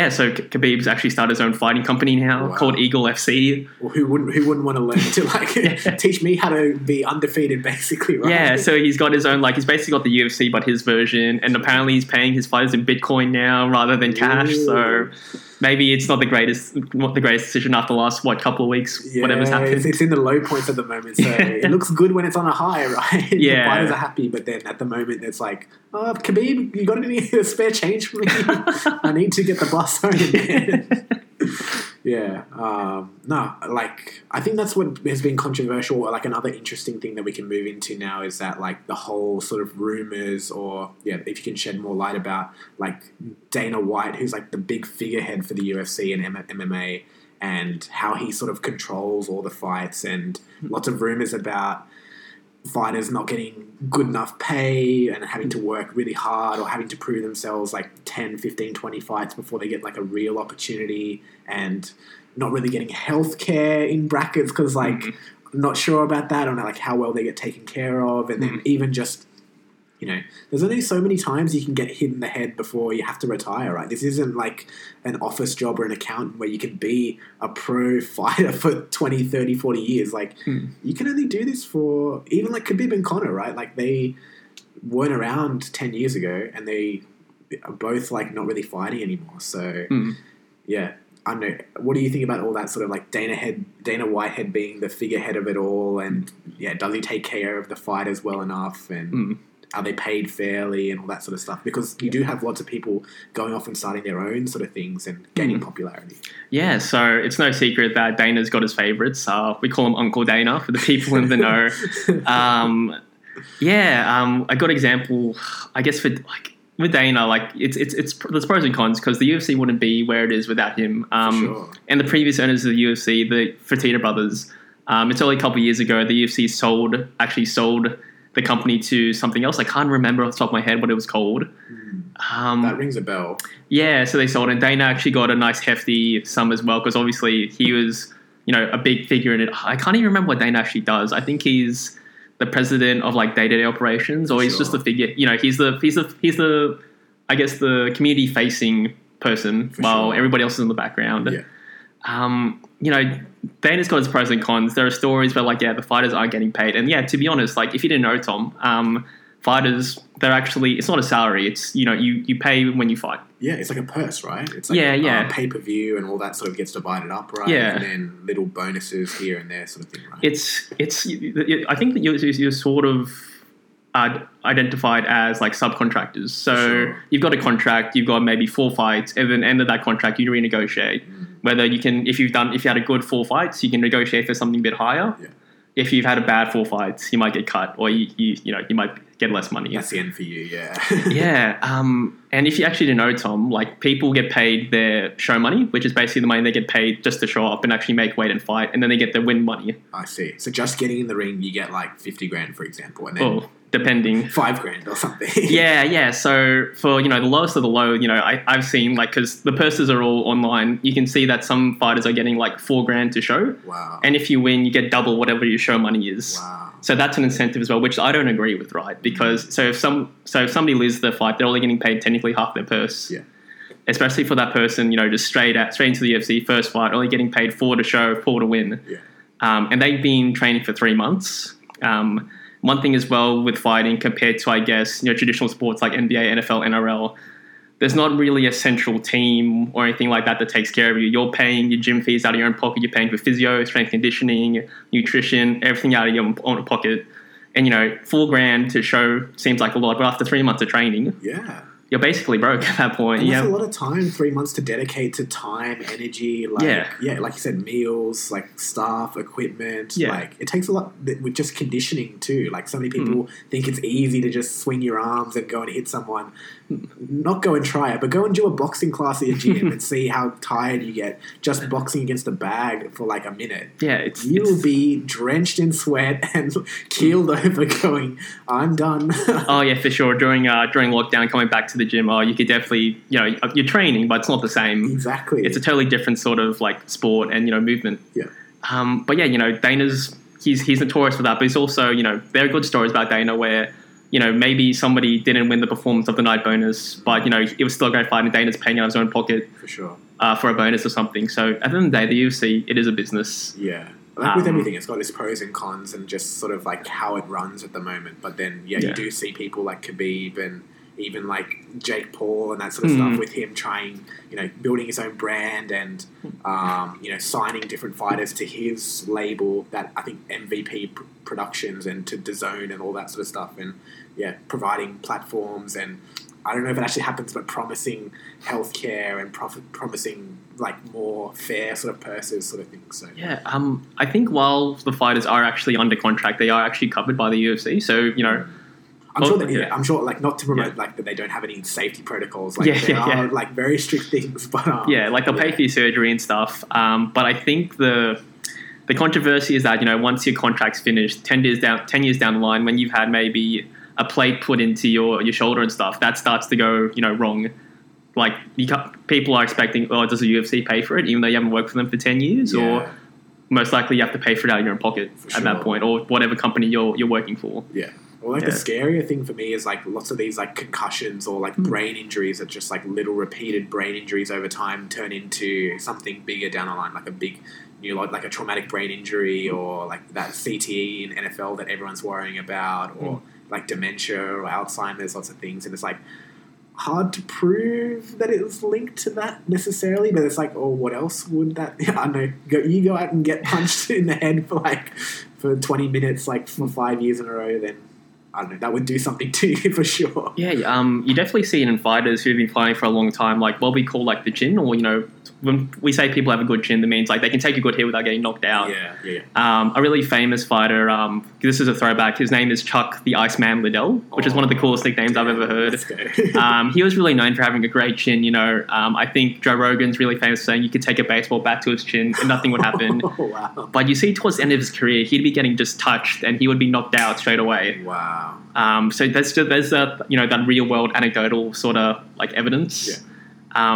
so K- Khabib's actually started his own fighting company now Wow. called Eagle FC. well, who wouldn't who wouldn't want to learn to like Yeah. teach me how to be undefeated basically right Yeah, so he's got his own like he's basically got the UFC but his version, and apparently he's paying his fighters in Bitcoin now rather than cash. So Ooh. Maybe it's not the greatest not the greatest decision after the last what couple of weeks, yeah, whatever's happened. It's, it's in the low points at the moment, so it looks good when it's on a high, right? the Yeah. fighters are happy, but then at the moment it's like, oh, Khabib, you got any spare change for me? I need to get the bus home. Yeah, um, no, like I think that's what has been controversial. Like another interesting thing that we can move into now is that like the whole sort of rumors, or yeah, if you can shed more light about like Dana White, who's like the big figurehead for the UFC and MMA, and how he sort of controls all the fights, and lots of rumors about fighters not getting good enough pay and having to work really hard or having to prove themselves like 10 15 20 fights before they get like a real opportunity and not really getting health care in brackets because like Mhm. I'm not sure about that or like how well they get taken care of and then Mhm. even just you know there's only so many times you can get hit in the head before you have to retire right this isn't like an office job or an accountant where you can be a pro fighter for 20 30 40 years like Hmm. you can only do this for even like Khabib and Conor, right? Like they weren't around ten years ago, and they are both like not really fighting anymore. So Hmm. yeah, I don't know. What do you think about all that sort of like Dana head, Dana Whitehead being the figurehead of it all, and yeah, does he take care of the fighters well enough, and Hmm. Are they paid fairly, and all that sort of stuff? Because you do have lots of people going off and starting their own sort of things and gaining Hmm. popularity. Yeah, so it's no secret that Dana's got his favorites. Uh, we call him Uncle Dana for the people in the know. Um, yeah, um, a good example, I guess, for like with Dana, like it's it's it's there's pros and cons because the UFC wouldn't be where it is without him. Um, sure. And the previous owners of the UFC, the Fertitta brothers, um, it's only a couple of years ago the UFC sold actually sold the company to something else. I can't remember off the top of my head what it was called. Um, That rings a bell. yeah, so they sold, and Dana actually got a nice hefty sum as well because obviously he was, you know, a big figure in it. I can't even remember what Dana actually does. I think he's the president of like day to day operations, or he's just the figure. You know, he's the he's the he's the I guess the community facing person For while sure. everybody else is in the background. Yeah. Um, you know, Dana's got its pros and cons. There are stories where like yeah, the fighters aren't getting paid, and yeah, to be honest, like if you didn't know Tom, um, fighters they're actually it's not a salary. It's you know you you pay when you fight. Yeah, it's like a purse, right? It's like Yeah, yeah. Uh, pay per view and all that sort of gets divided up, right? Yeah. and then little bonuses here and there, sort of thing, right? It's it's I think that you're, you're sort of uh, identified as like subcontractors. So Sure. you've got a contract, you've got maybe four fights, and then end of that contract you renegotiate. Mm. Whether you can, if you've done, if you had a good four fights, you can negotiate for something a bit higher. Yeah. If you've had a bad four fights, you might get cut, or you, you, you know you might get less money. That's the end for you, yeah. yeah, um, and if you actually didn't know, Tom, like people get paid their show money, which is basically the money they get paid just to show up and actually make weight and fight, and then they get their win money. I see. So just getting in the ring, you get like fifty grand, for example, and then Oh, depending. five grand or something. Yeah, yeah. So for you know the lowest of the low, you know I, I've seen like because the purses are all online, you can see that some fighters are getting like four grand to show, Wow. and if you win, you get double whatever your show money is. wow. So that's an incentive as well, which I don't agree with, right? Because so if some so if somebody loses their fight, they're only getting paid technically half their purse. Yeah. Especially for that person, you know, just straight at straight into the UFC first fight, only getting paid four to show, four to win. Yeah. Um, and they've been training for three months. Um, one thing as well with fighting compared to I guess you know traditional sports like NBA, NFL, NRL, there's not really a central team or anything like that that takes care of you. You're paying your gym fees out of your own pocket. You're paying for physio, strength conditioning, nutrition, everything out of your own pocket. And you know, four grand to show seems like a lot, but after three months of training, Yeah. You're basically broke at that point. And that's a lot of time, three months to dedicate to time, energy, like Yeah. yeah, like you said, meals, like staff, equipment. Yeah. Like it takes a lot with just conditioning too. Like so many Mm. people think it's easy to just swing your arms and go and hit someone. Not go and try it, but go and do a boxing class at your gym and see how tired you get just boxing against a bag for like a minute. yeah, it's, You will it's- be drenched in sweat and keeled over, going, "I'm done." Oh yeah, for sure. During uh, during lockdown, coming back to the gym, oh, you could definitely, you know, you're training, but it's not the same. exactly. It's a totally different sort of like sport and you know movement. Yeah. Um, but yeah, you know, Dana's he's he's notorious for that, but he's also, you know, there are good stories about Dana where, you know, maybe somebody didn't win the performance of the night bonus, but you know, it was still a great fight, and Dana's paying out of his own pocket for sure. uh, for a bonus or something. So at the end of the day, the UFC it is a business. Yeah. Like with Um, everything, it's got its pros and cons and just sort of like how it runs at the moment. But then, yeah, Yeah. you do see people like Khabib and even like Jake Paul and that sort of Mm. stuff with him trying, you know, building his own brand and, um, you know, signing different fighters to his label that I think MVP pr- Productions and to DAZN and all that sort of stuff. And yeah, providing platforms and I don't know if it actually happens, but promising healthcare and profit, promising like more fair sort of purses sort of thing. So Yeah, um, I think while the fighters are actually under contract, they are actually covered by the UFC. So you know, I'm Oh, sure that yeah, yeah. I'm sure like not to promote Yeah. like that they don't have any safety protocols. Like Yeah, there yeah, are like very strict things, but um, yeah, like they'll pay for your surgery and stuff. Um, but I think the the controversy is that you know once your contract's finished, ten years down ten years down the line, when you've had maybe a plate put into your your shoulder and stuff, that starts to go you know wrong. Like people are expecting, oh, does the UFC pay for it, even though you haven't worked for them for ten years, or most likely you have to pay for it out of your own pocket For at sure. that point, or whatever company you're you're working for. yeah. Well, like Yeah. the scarier thing for me is like lots of these like concussions or like Hmm. brain injuries that just like little repeated brain injuries over time turn into something bigger down the line, like a big new like, like a traumatic brain injury or like that CTE in NFL that everyone's worrying about or Hmm. like dementia or Alzheimer's, lots of things, and it's like hard to prove that it was linked to that necessarily, but it's like, oh, what else would that? I don't know. Go, you go out and get punched in the head for like for twenty minutes, like for five years in a row, then I don't know. That would do something to you for sure. Yeah, um, you definitely see it in fighters who've been fighting for a long time, like what we call like the chin, or you know, when we say people have a good chin, that means like they can take a good hit without getting knocked out. Yeah, yeah, yeah. Um, a really famous fighter, um, this is a throwback. His name is Chuck the Iceman Liddell, which is one of the coolest nicknames I've ever heard. Um, he was really known for having a great chin. You know, um, I think Joe Rogan's really famous saying you could take a baseball bat to his chin and nothing would happen. oh, wow. But you see, towards the end of his career, he'd be getting just touched and he would be knocked out straight away. Wow. Um, so there's there's a you know that real world anecdotal sort of like evidence. Yeah.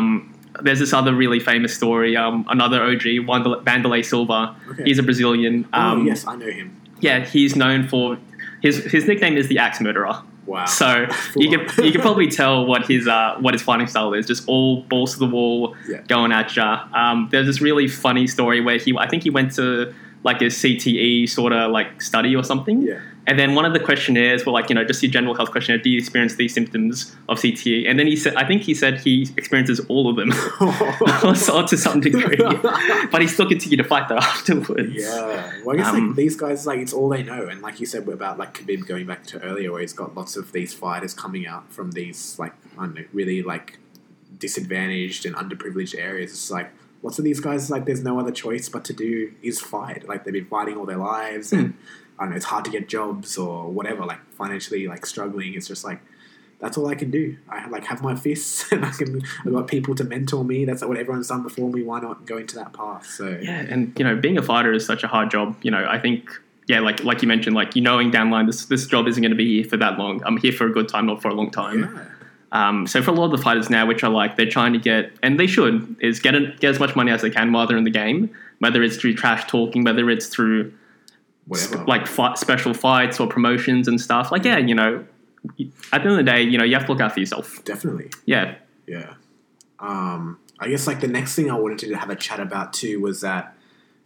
There's this other really famous story. Um, another OG, Wanderlei Silva. Okay. He's a Brazilian. Um, oh, yes, I know him. Yeah, he's known for his his nickname is the Axe Murderer. Wow. So you can you can probably tell what his uh, what his fighting style is. Just all balls to the wall, Yeah. going at ya. Um, there's this really funny story where he I think he went to like a CTE sort of like study or something. Yeah. And then one of the questionnaires were like, you know, just your general health questionnaire. Do you experience these symptoms of CTE? And then he said, I think he said he experiences all of them, also to some degree. but he still continued to fight that afterwards. Yeah, well, I guess Um, like these guys, like it's all they know, and like you said about like Khabib going back to earlier, where he's got lots of these fighters coming out from these like I don't know, really like disadvantaged and underprivileged areas. It's like lots of these guys, like there's no other choice but to do is fight. Like they've been fighting all their lives, hmm. and I don't know, it's hard to get jobs or whatever. Like financially, like struggling. It's just like. That's all I can do. I like have my fists, and I can. I've got people to mentor me. That's what everyone's done before me. Why not go into that path? So Yeah, and you know, being a fighter is such a hard job. You know, I think yeah, like like you mentioned, like you knowing down line this this job isn't going to be here for that long. I'm here for a good time, not for a long time. yeah. Um, so for a lot of the fighters now, which are like they're trying to get, and they should, is get a, get as much money as they can while they're in the game. Whether it's through trash talking, whether it's through whatever. sp- like fight, special fights or promotions and stuff. Like yeah, you know, at the end of the day, you know, you have to look out for yourself. definitely. Yeah, Yeah. Um, I guess like the next thing I wanted to have a chat about too was that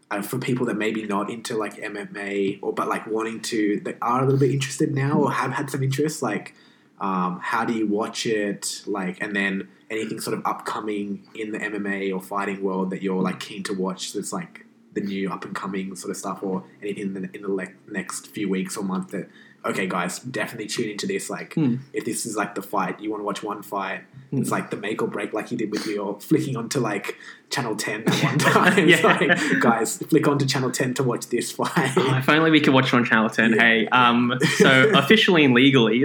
uh, for people that maybe not into like MMA or but like wanting to that are a little bit interested now or have had some interest, like um, how do you watch it? Like and then anything sort of upcoming in the MMA or fighting world that you're like keen to watch that's like the new up and coming sort of stuff or anything in the, in the le- next few weeks or month that okay guys definitely tune into this like Hmm. if this is like the fight you want to watch one fight it's like the make or break like you did with your flicking onto like channel 10 that one time Yeah. like guys flick onto channel 10 to watch this fight Oh, if only we could watch it on Channel Ten. Yeah. Hey, um, so officially and legally,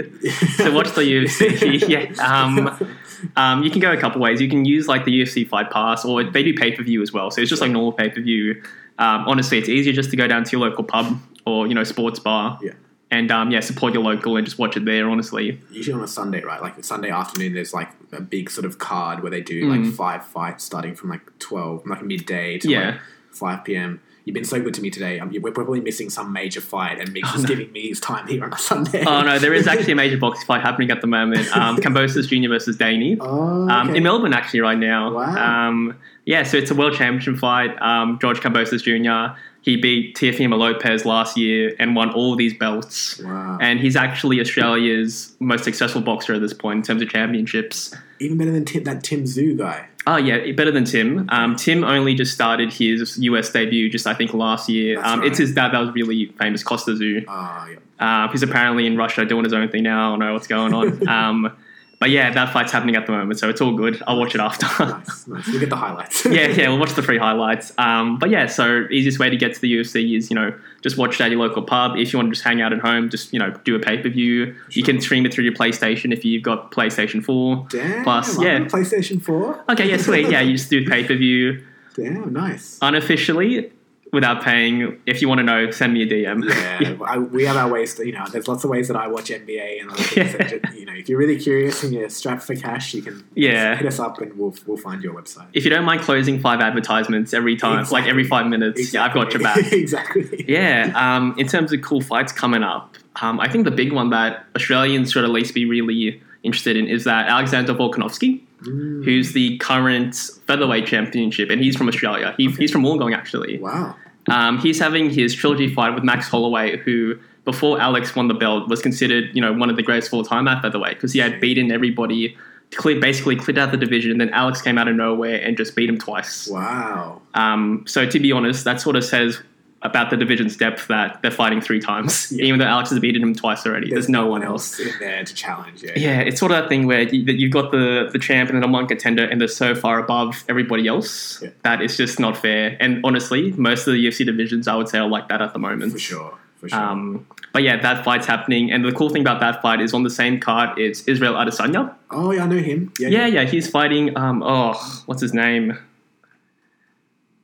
to watch the UFC, yeah, um, um, you can go a couple ways. You can use like the UFC Fight Pass, or they do pay per view as well. So it's just like normal pay per view. Um, honestly, it's easier just to go down to your local pub or you know sports bar, Yeah. And um, yeah, support your local and just watch it there. Honestly, usually on a sunday right like sunday afternoon there's like a big sort of card where they do Mm. like five fights starting from like 12 like midday to Yeah. like 5 p.m You've been so good to me today. Um, we're probably missing some major fight, and Migs just no. giving me his time here on a Sunday. oh no, there is actually a major boxing fight happening at the moment. Um, Kambosos Junior versus Daney. Oh, um, in Melbourne actually right now. Wow. Um, yeah, so it's a world championship fight. Um, George Kambosos Jr. He beat Teofimo Lopez last year and won all these belts. Wow. And he's actually Australia's most successful boxer at this point in terms of championships. Even better than Tim, that Tim Tszyu guy. Oh yeah, better than Tim. Um, Tim only just started his US debut just I think last year. Um, It's his dad that was really famous, Kostya Tszyu. Oh, yeah. Uh, he's apparently in Russia doing his own thing now. I don't know what's going on. um, but yeah, that fight's happening at the moment, so it's all good. I'll watch it after. Nice, nice. We'll get the highlights. yeah, yeah, we'll watch the free highlights. Um, but yeah, so easiest way to get to the UFC is you know just watch it at your local pub. If you want to just hang out at home, just you know do a pay per view. You can stream it through your PlayStation if you've got PlayStation Four. Damn. Plus, I'm yeah. PlayStation 4. Okay, yeah, sweet. Yeah, you just do pay per view Damn, nice. unofficially without paying. If you want to know, send me a DM. Yeah, I, we have our ways to, you know, there's lots of ways that I watch NBA and other things. Yeah. that, you know, if you're really curious and you're strapped for cash, you can Yeah. hit us up and we'll, we'll find your website. If you don't mind closing five advertisements every time, like every five minutes, yeah, I've got your back. exactly. Yeah, um, in terms of cool fights coming up, um, I think the big one that Australians should at least be really interested in is that Alexander Volkanovski, Mm, who's the current featherweight championship, and he's from Australia. He, He's from Wollongong, actually. wow. Um, he's having his trilogy fight with Max Holloway, who before Alex won the belt was considered, you know, one of the greatest of all time at featherweight because he had beaten everybody, clear, basically cleared out the division. Then Alex came out of nowhere and just beat him twice. Wow. Um, so to be honest, that sort of says about the division's depth that they're fighting three times, Yeah. even though Alex has beaten him twice already. There's, no one else. in there to challenge. Yeah. Yeah, it's sort of that thing where you, that you've got the the champ and the number one contender, and they're so far above everybody else Yeah. that it's just not fair. And honestly, most of the UFC divisions, I would say, are like that at the moment. For sure. For sure. Um, but yeah, that fight's happening, and the cool thing about that fight is on the same card it's Israel Adesanya. oh, yeah, I know him. Yeah. Yeah, yeah, he's fighting. Um, oh, what's his name?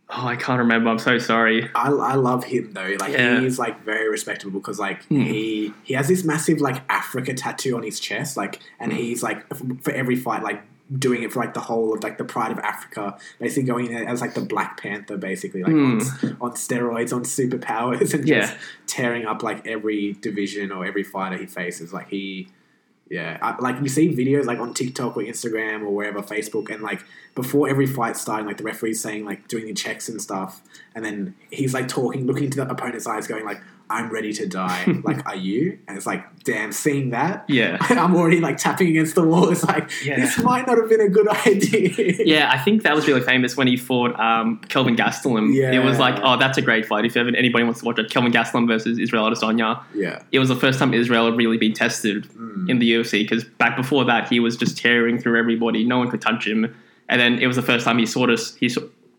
Oh, I can't remember. I'm so sorry. I, I love him though. Like Yeah. he's like very respectable because like Hmm. he he has this massive like Africa tattoo on his chest. Like and Hmm. he's like for every fight like doing it for like the whole of like the pride of Africa. Basically going in as like the Black Panther, basically like on, on steroids, on superpowers, and Hmm. Yeah. just tearing up like every division or every fighter he faces. Like he. Yeah, I, like you see videos like on TikTok or Instagram or wherever, Facebook, and like before every fight starting, like the referee's saying like doing the checks and stuff, and then he's like talking, looking into the opponent's eyes, going like, "I'm ready to die." like, are you? And it's like, damn, seeing that, Yeah. I'm already like tapping against the wall. It's like Yeah. this might not have been a good idea. Yeah, I think that was really famous when he fought um, Kelvin Gastelum. Yeah. it was like, oh, that's a great fight. If ever anybody wants to watch it, Kelvin Gastelum versus Israel Adesanya. yeah. It was the first time Israel had really been tested Mm. in the UFC because back before that he was just tearing through everybody. No one could touch him, and then it was the first time he sort of he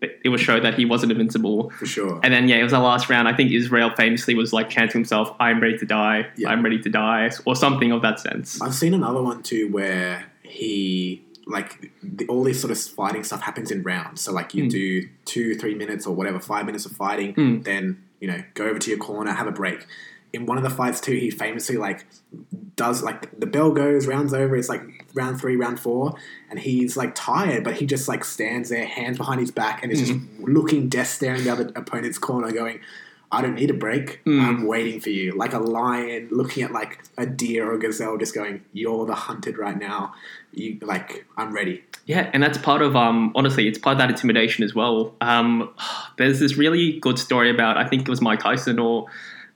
it was showed that he wasn't invincible. for sure. And then yeah, it was the last round. I think Israel famously was like chanting himself, "I'm ready to die. Yeah. I'm ready to die," or something of that sense. I've seen another one too where he like the, all this sort of fighting stuff happens in rounds. So like you Mm. do two, three minutes or whatever, five minutes of fighting, Mm. then you know go over to your corner, have a break. In one of the fights too, he famously like does like the bell goes, rounds over. It's like round three, round four, and he's like tired, but he just like stands there, hands behind his back, and is just looking death staring the other opponent's corner, going. I don't need a break. Mm. I'm waiting for you. Like a lion looking at like a deer or a gazelle, just going, "You're the hunted right now. You like, I'm ready." Yeah, and that's part of um honestly, it's part of that intimidation as well. Um, there's this really good story about I think it was Mike Tyson or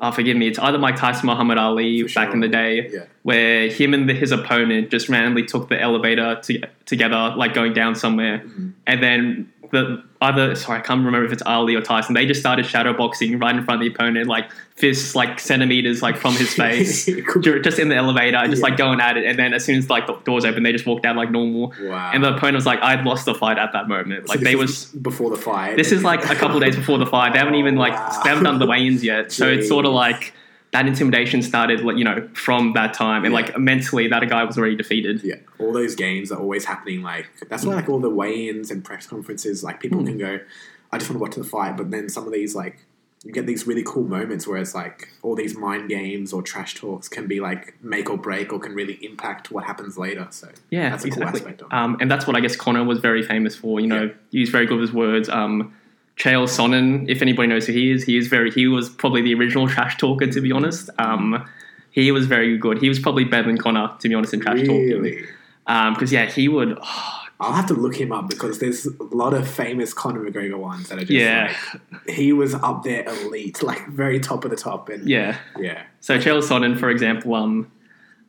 uh, forgive me, it's either Mike Tyson, Muhammad Ali For back sure. in the day, Yeah. where him and the, his opponent just randomly took the elevator to, together, like going down somewhere, Mhm. and then the other sorry, I can't remember if it's Ali or Tyson. They just started shadow boxing right in front of the opponent, like fists like centimeters like from his face. just in the elevator, just like going at it, and then as soon as like the doors open, they just walked out like normal. Wow. And the opponent was like, I'd lost the fight at that moment. Like this they was. before the fight. This is like a couple days before the fight. They haven't even like Wow. they haven't done the weigh-ins yet. So it's sort of like that intimidation started, like you know, from that time, and Yeah. like mentally, that a guy was already defeated. Yeah, all those games are always happening. Like that's why, like all the weigh-ins and press conferences, like people Mm. can go, "I just want to watch the fight," but then some of these like you get these really cool moments where it's like all these mind games or trash talks can be like make or break or can really impact what happens later. So Yeah, that's a cool exactly. aspect of it. Um, and that's what I guess Conor was very famous for. You know, Yeah. he's very good with his words. Um, Chael Sonnen, if anybody knows who he is, he is very. He was probably the original trash talker, to be honest. Um, he was very good. He was probably better than Conor, to be honest, in trash talking. really, Because yeah, he would. I'll have to look him up because there's a lot of famous Conor McGregor ones that are just Yeah. like he was up there elite, like very top of the top, and yeah. yeah, So Chael Sonnen, for example, um,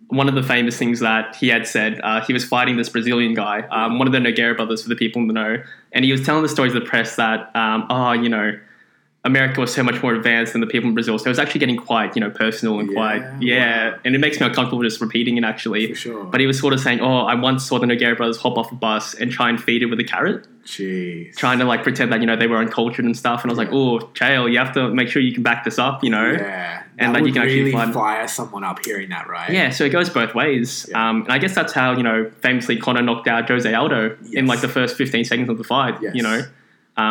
one of the famous things that he had said, uh, he was fighting this Brazilian guy, um, one of the Nogueira brothers, for the people in the know, and he was telling the story to the press that, um, oh, you know, America was so much more advanced than the people in Brazil. So it was actually getting quite, you know, personal and Yeah, quite, yeah. wow. And it makes me uncomfortable just repeating it actually. for sure. But he was sort of saying, oh, I once saw the Nogueira brothers hop off a bus and try and feed it with a carrot, Jeez, trying to like pretend that, you know, they were uncultured and stuff. And I was like, oh, Chael, you have to make sure you can back this up, you know? yeah, and that that you can actually really find- fire someone up hearing that, right? Yeah, so it goes both ways. Yeah. Um, and I guess that's how, you know, famously Conor knocked out Jose Aldo in like the first 15 seconds of the fight, Yes. you know,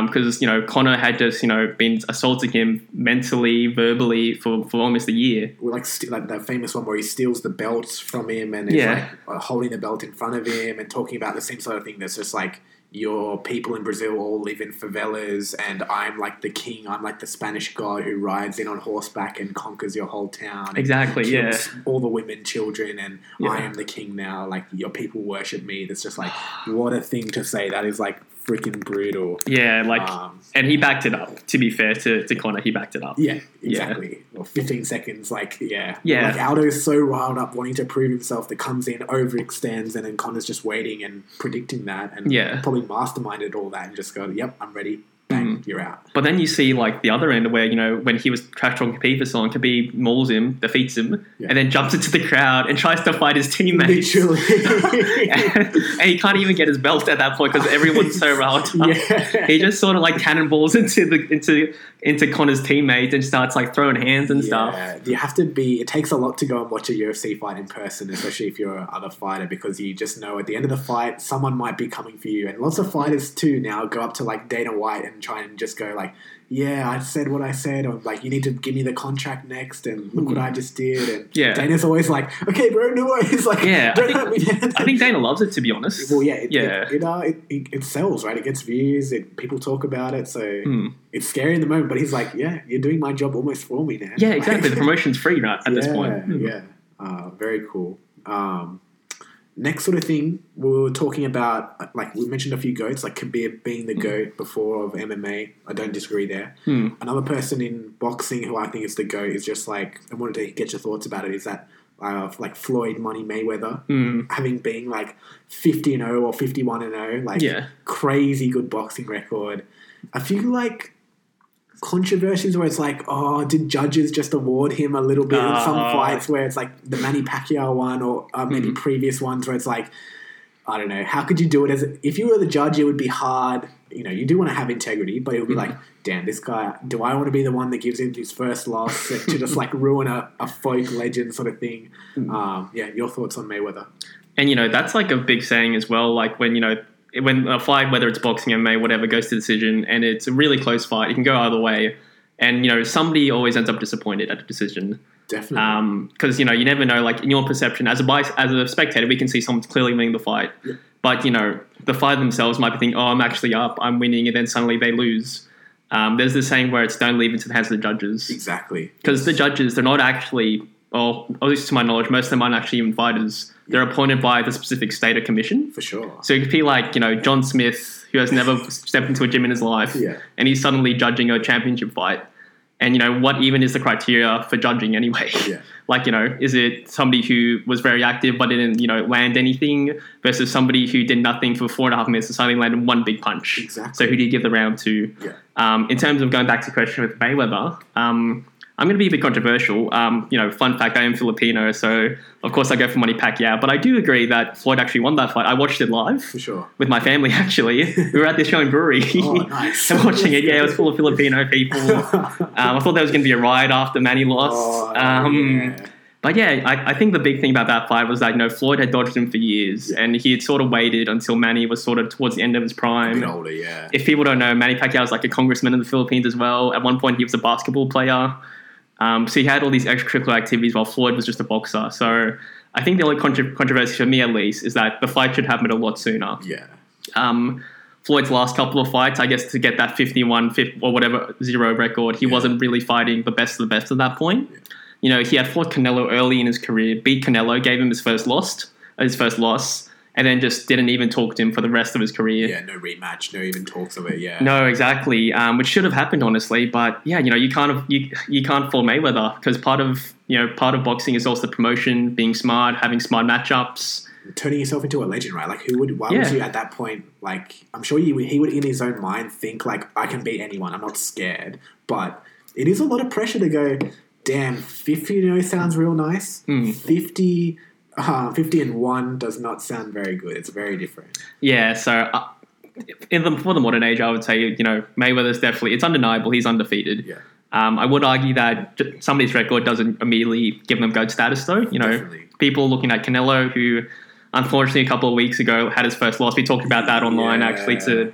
because, you know, Conor had just, you know, been assaulting him mentally, verbally for, for almost a year. Well, like st- like that famous one where he steals the belt from him and Yeah. like uh, holding the belt in front of him and talking about the same sort of thing. That's just like your people in Brazil all live in favelas, and I'm like the king. I'm like the Spanish god who rides in on horseback and conquers your whole town. Exactly, yeah. All the women, children, and Yeah. I am the king now. Like your people worship me. That's just like what a thing to say. That is like freaking brutal. Yeah, like, Um, and he backed it up. To be fair to, to Conor, he backed it up. Yeah, exactly. Or 15 seconds, like, yeah. Yeah. Like, Aldo's so riled up, wanting to prove himself, that comes in, overextends, and then Conor's just waiting and predicting that, and Yeah. probably masterminded all that and just go, yep, I'm ready. Bang, Mm. you're out. But then you see like the other end where, you know, when he was trash talking Khabib for so long, Khabib mauls him, defeats him, Yeah. and then jumps into the crowd and tries to fight his teammates. Literally. and he can't even get his belt at that point because everyone's so riled up. yeah. He just sort of like cannonballs into the into into Conor's teammates and starts like throwing hands and stuff. You have to be. It takes a lot to go and watch a UFC fight in person, especially if you're a other fighter, because you just know at the end of the fight, someone might be coming for you. And lots of fighters too now go up to like Dana White and try and just go like, "Yeah, I said what I said," or like, "You need to give me the contract next," and look what I just did. And Yeah. Dana's always like, "Okay, bro, no worries." Like, Yeah, I think-. I think Dana loves it to be honest. Well, yeah, it, yeah. it, it, uh, it, it, sells, right? It gets views. It people talk about it, so Hmm. it's scary in the moment. But he's like, "Yeah, you're doing my job almost for me now." Yeah, exactly. The promotion's free right, at this point. Hmm. Yeah, uh, very cool. Um, next sort of thing, we were talking about, like we mentioned a few goats, like Khabib being the goat before of MMA. I don't disagree there. Hmm. Another person in boxing who I think is the goat is just like I wanted to get your thoughts about it. Is that uh, like Floyd Money Mayweather Hmm. having been like fifty and zero or fifty one and zero, like Yeah. crazy good boxing record. A few like controversies where it's like, oh, did judges just award him a little bit in some Ah. fights where it's like the Manny Pacquiao one or uh, maybe Hmm. previous ones where it's like, I don't know, how could you do it as if you were the judge? It would be hard. You know, you do want to have integrity, but it would be Hmm. like, damn, this guy. Do I want to be the one that gives him his first loss to just like ruin a, a folk legend sort of thing? Hmm. Um, yeah, your thoughts on Mayweather? And you know that's like a big saying as well. Like when you know when a fight, whether it's boxing, MMA, whatever, goes to decision, and it's a really close fight, it can go either way. And you know somebody always ends up disappointed at the decision Definitely. because you know you never know. Like in your perception as a bias, as a spectator, we can see someone's clearly winning the fight, Yeah. but you know the fighter themselves might be thinking, "Oh, I'm actually up, I'm winning," and then suddenly they lose. Um, there's the saying where it's don't leave it to the hands of the judges exactly. because the judges they're not actually or at least to my knowledge most of them aren't actually even fighters they're appointed by the specific state or commission For sure. so it could be like you know john smith who has never stepped into a gym in his life Yeah. and he's suddenly judging a championship fight and you know what even is the criteria for judging anyway Yeah. like you know is it somebody who was very active but didn't you know land anything versus somebody who did nothing for four and a half minutes and suddenly landed one big punch Exactly. so who do you give the round to Yeah. um, in terms of going back to the question with Mayweather, um, I'm going to be a bit controversial. Um, you know, fun fact: I am Filipino, so of course I go for Manny Pacquiao. But I do agree that Floyd actually won that fight. I watched it live For sure. with my family. Actually, we were at this show in Brewery Oh, nice. and watching it. Yeah, it was full of Filipino people. Um, I thought there was going to be a riot after Manny lost. Oh, um, yeah. But yeah, I, I think the big thing about that fight was that you know Floyd had dodged him for years, and he had sort of waited until Manny was sort of towards the end of his prime older, yeah. if people don't know, Manny Pacquiao is like a congressman in the Philippines as well. At one point, he was a basketball player. Um, so he had all these extracurricular activities while Floyd was just a boxer. So I think the only contro- controversy for me, at least, is that the fight should happen a lot sooner. yeah. Um, Floyd's last couple of fights, I guess, to get that 51 50, or whatever zero record, he Yeah. wasn't really fighting the best of the best at that point. You know, he had fought Canelo early in his career, beat Canelo, gave him his first loss, his first loss, and then just didn't even talk to him for the rest of his career. Yeah, no rematch, no even talks of it, yeah. No, exactly. Um, which should have happened, honestly. But yeah, you know, you can't you you can't fall Mayweather because part of you know part of boxing is also promotion, being smart, having smart matchups. Turning yourself into a legend, right? Like, who would, why Yeah. would you at that point, like, I'm sure you, he would in his own mind think, like, I can beat anyone, I'm not scared. But it is a lot of pressure to go, damn, 50, you know, sounds real nice. Hmm. 50, uh, 50 and 1 does not sound very good. It's very different. Yeah, so uh, in the for the modern age, I would say you know Mayweather's definitely it's undeniable he's undefeated. Yeah. Um, I would argue that somebody's record doesn't immediately give them GOAT status, though. You know, Definitely. people looking at Canelo, who unfortunately a couple of weeks ago had his first loss. We talked about that online, Yeah. actually, to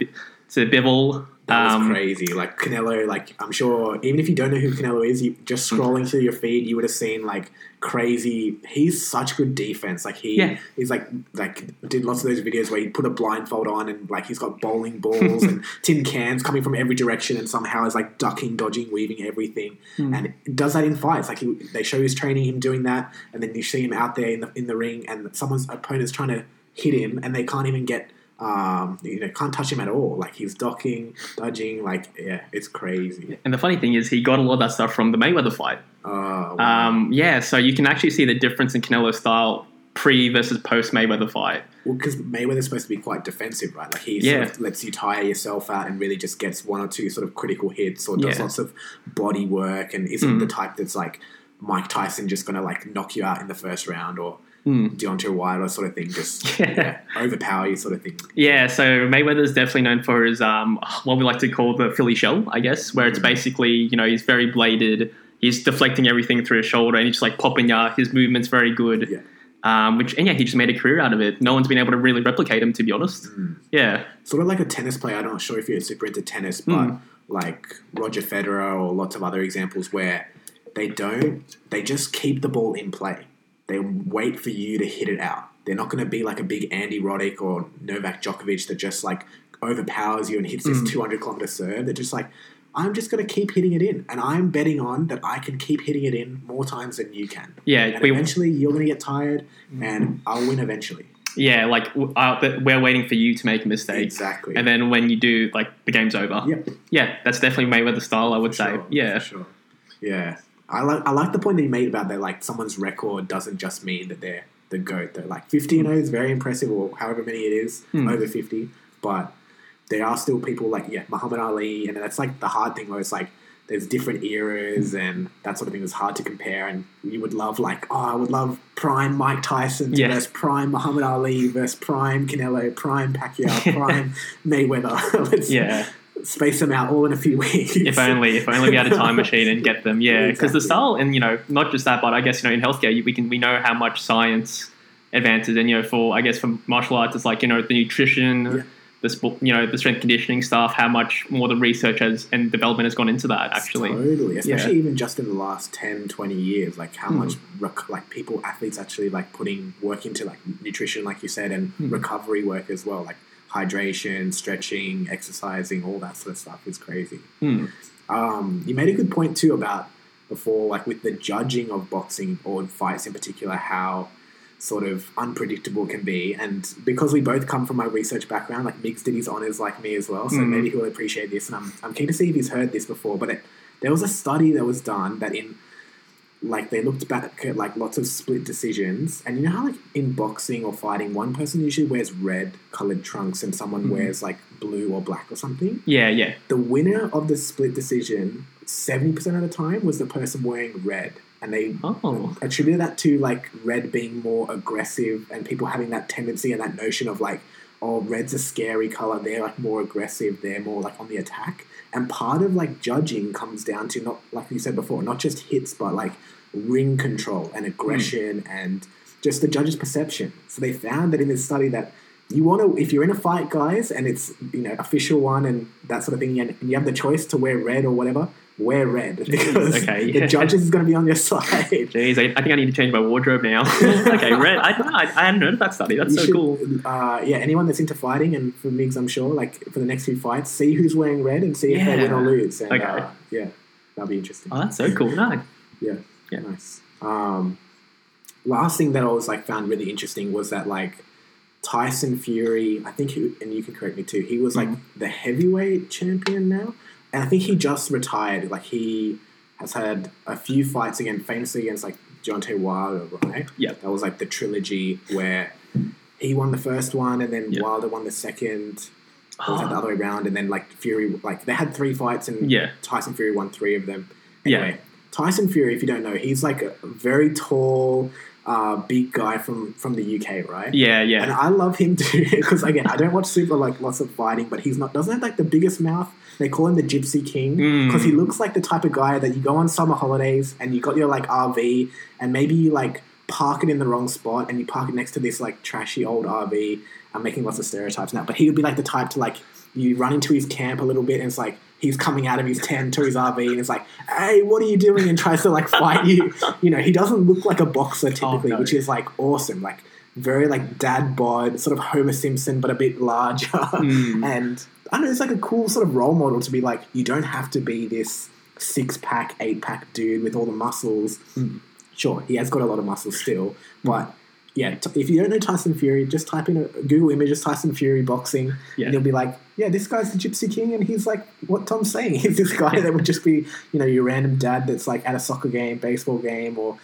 to Bivol. That Um, was crazy. Like Canelo, like I'm sure, even if you don't know who Canelo is, you just scrolling through your feed, you would have seen like crazy. He's such good defense. Like he Yeah. is like like did lots of those videos where he put a blindfold on and like he's got bowling balls and tin cans coming from every direction and somehow is like ducking, dodging, weaving everything, Hmm. and does that in fights. Like he, they show his training, him doing that, and then you see him out there in the in the ring, and someone's opponent's trying to hit him, and they can't even get um, you know, can't touch him at all. Like he's docking, dodging, like yeah, it's crazy. And the funny thing is, he got a lot of that stuff from the Mayweather fight. Uh, Um, yeah, so you can actually see the difference in Canelo's style pre versus post Mayweather fight. well, because Mayweather's supposed to be quite defensive, right? Like he Yeah. sort of lets you tire yourself out and really just gets one or two sort of critical hits or does Yeah. lots of body work and isn't Mm. the type that's like Mike Tyson just gonna like knock you out in the first round or Mm. Deontay Wilder sort of thing, just Yeah. yeah, overpower you sort of thing. Yeah, so Mayweather's definitely known for his um, what we like to call the Philly shell, I guess, where it's Mm. basically you know he's very bladed, he's deflecting everything through his shoulder, and he's just like popping ya. His movement's very good. Yeah. Um, which and yeah, he just made a career out of it. No one's been able to really replicate him, to be honest. Mm. Yeah, sort of like a tennis player. I'm not sure if you're super into tennis, but Mm. like Roger Federer or lots of other examples where they don't, they just keep the ball in play. They wait for you to hit it out. They're not going to be like a big Andy Roddick or Novak Djokovic that just like overpowers you and hits Mm. this 200 kilometer serve. They're just like, I'm just going to keep hitting it in, and I'm betting on that I can keep hitting it in more times than you can. Yeah, And we, eventually, you're going to get tired, and I'll win eventually. yeah, like uh, we're waiting for you to make a mistake, Exactly. and then when you do, like the game's over. Yep. Yeah, that's definitely Mayweather style. I would say. Sure, Yeah, for sure. Yeah, I like I like the point that you made about that. Like someone's record doesn't just mean that they're the goat. They're like fifty and zero is very impressive, or however many it is Hmm. over fifty. But there are still people like yeah, Muhammad Ali, and that's like the hard thing where it's like there's different eras and that sort of thing is hard to compare. And you would love like oh, I would love prime Mike Tyson Yeah. versus prime Muhammad Ali versus prime Canelo, prime Pacquiao, prime Mayweather. Yeah. Space them out all in a few weeks. If only, if only we had a time machine and get them. Yeah, because the Exactly. style, and you know, not just that, but I guess you know, in healthcare, we can we know how much science advances, and you know, for I guess for martial arts, it's like you know the nutrition, Yeah. the sport, you know, the strength conditioning stuff, how much more the research has and development has gone into that. Actually, totally especially even just in the last 10 20 years like how Hmm. much rec- like people athletes actually like putting work into like nutrition like you said and Hmm. recovery work as well like hydration stretching exercising all that sort of stuff is crazy Hmm. um, you made a good point too about before like with the judging of boxing or fights in particular how sort of unpredictable it can be and because we both come from my research background like Migs did his honors like me as well so Mhm. maybe he'll appreciate this and I'm, I'm keen to see if he's heard this before but it, there was a study that was done that in like they looked back at like lots of split decisions. And you know how like in boxing or fighting one person usually wears red colored trunks and someone Mhm. wears like blue or black or something? Yeah, yeah, the winner of the split decision 70% of the time was the person wearing red. And they oh, attributed that to like red being more aggressive and people having that tendency and that notion of like oh red's a scary color they're like more aggressive they're more like on the attack. And part of like judging comes down to not like you said before not just hits but like ring control and hmm. aggression and just the judge's perception. So they found that in this study that you want to if you're in a fight guys and it's you know official one and that sort of thing and you have the choice to wear red or whatever wear red because okay, the judges is going to be on your side jeez, I, I think I need to change my wardrobe now. okay, red. I, I, I hadn't heard of that study. That's You so should, cool. Uh, yeah, anyone that's into fighting, and for Migs, I'm sure, like for the next few fights, see who's wearing red and see if they win or Yeah. lose. And, Okay. uh, yeah, that'll be interesting. Oh, that's so cool. No, yeah, yeah. nice. Um, last thing that I was like found really interesting was that like Tyson Fury, I think, he, and you can correct me too. He was like Mhm. the heavyweight champion now, and I think he just retired. Like he has had a few fights again, famously against like Deontay Wilder, right? Yeah. that was like the trilogy where he won the first one, and then Yeah. Wilder won the second. Or was that the Oh, other way around? And then like Fury, like they had three fights, and yeah, Tyson Fury won three of them. Yeah. Anyway, Tyson Fury, if you don't know, he's like a very tall, uh, big guy from from the UK, right? yeah, yeah. And. I love him too because again, I don't watch super like lots of fighting, but he's not doesn't have like the biggest mouth. They call him the Gypsy King Mm. because he looks like the type of guy that you go on summer holidays and you got your like RV and maybe you like park it in the wrong spot and you park it next to this like trashy old RV. I'm making lots of stereotypes now, but he would be like the type to like you run into his camp a little bit and it's like he's coming out of his tent to his RV and it's like, hey, what are you doing? And tries to like fight you. You know, he doesn't look like a boxer typically, no. which is like awesome. Like very like dad bod, sort of Homer Simpson, but a bit larger. Mm. And I don't know, it's like a cool sort of role model to be like, you don't have to be this six pack, eight pack dude with all the muscles. Mm. Sure, he has got a lot of muscles still, but yeah, t- if you don't know Tyson Fury, just type in a Google images Tyson Fury boxing, Yeah. and you'll be like, yeah, this guy's the Gypsy King, and he's like what Tom's saying. He's this guy that would just be, you know, your random dad that's like at a soccer game, baseball game, or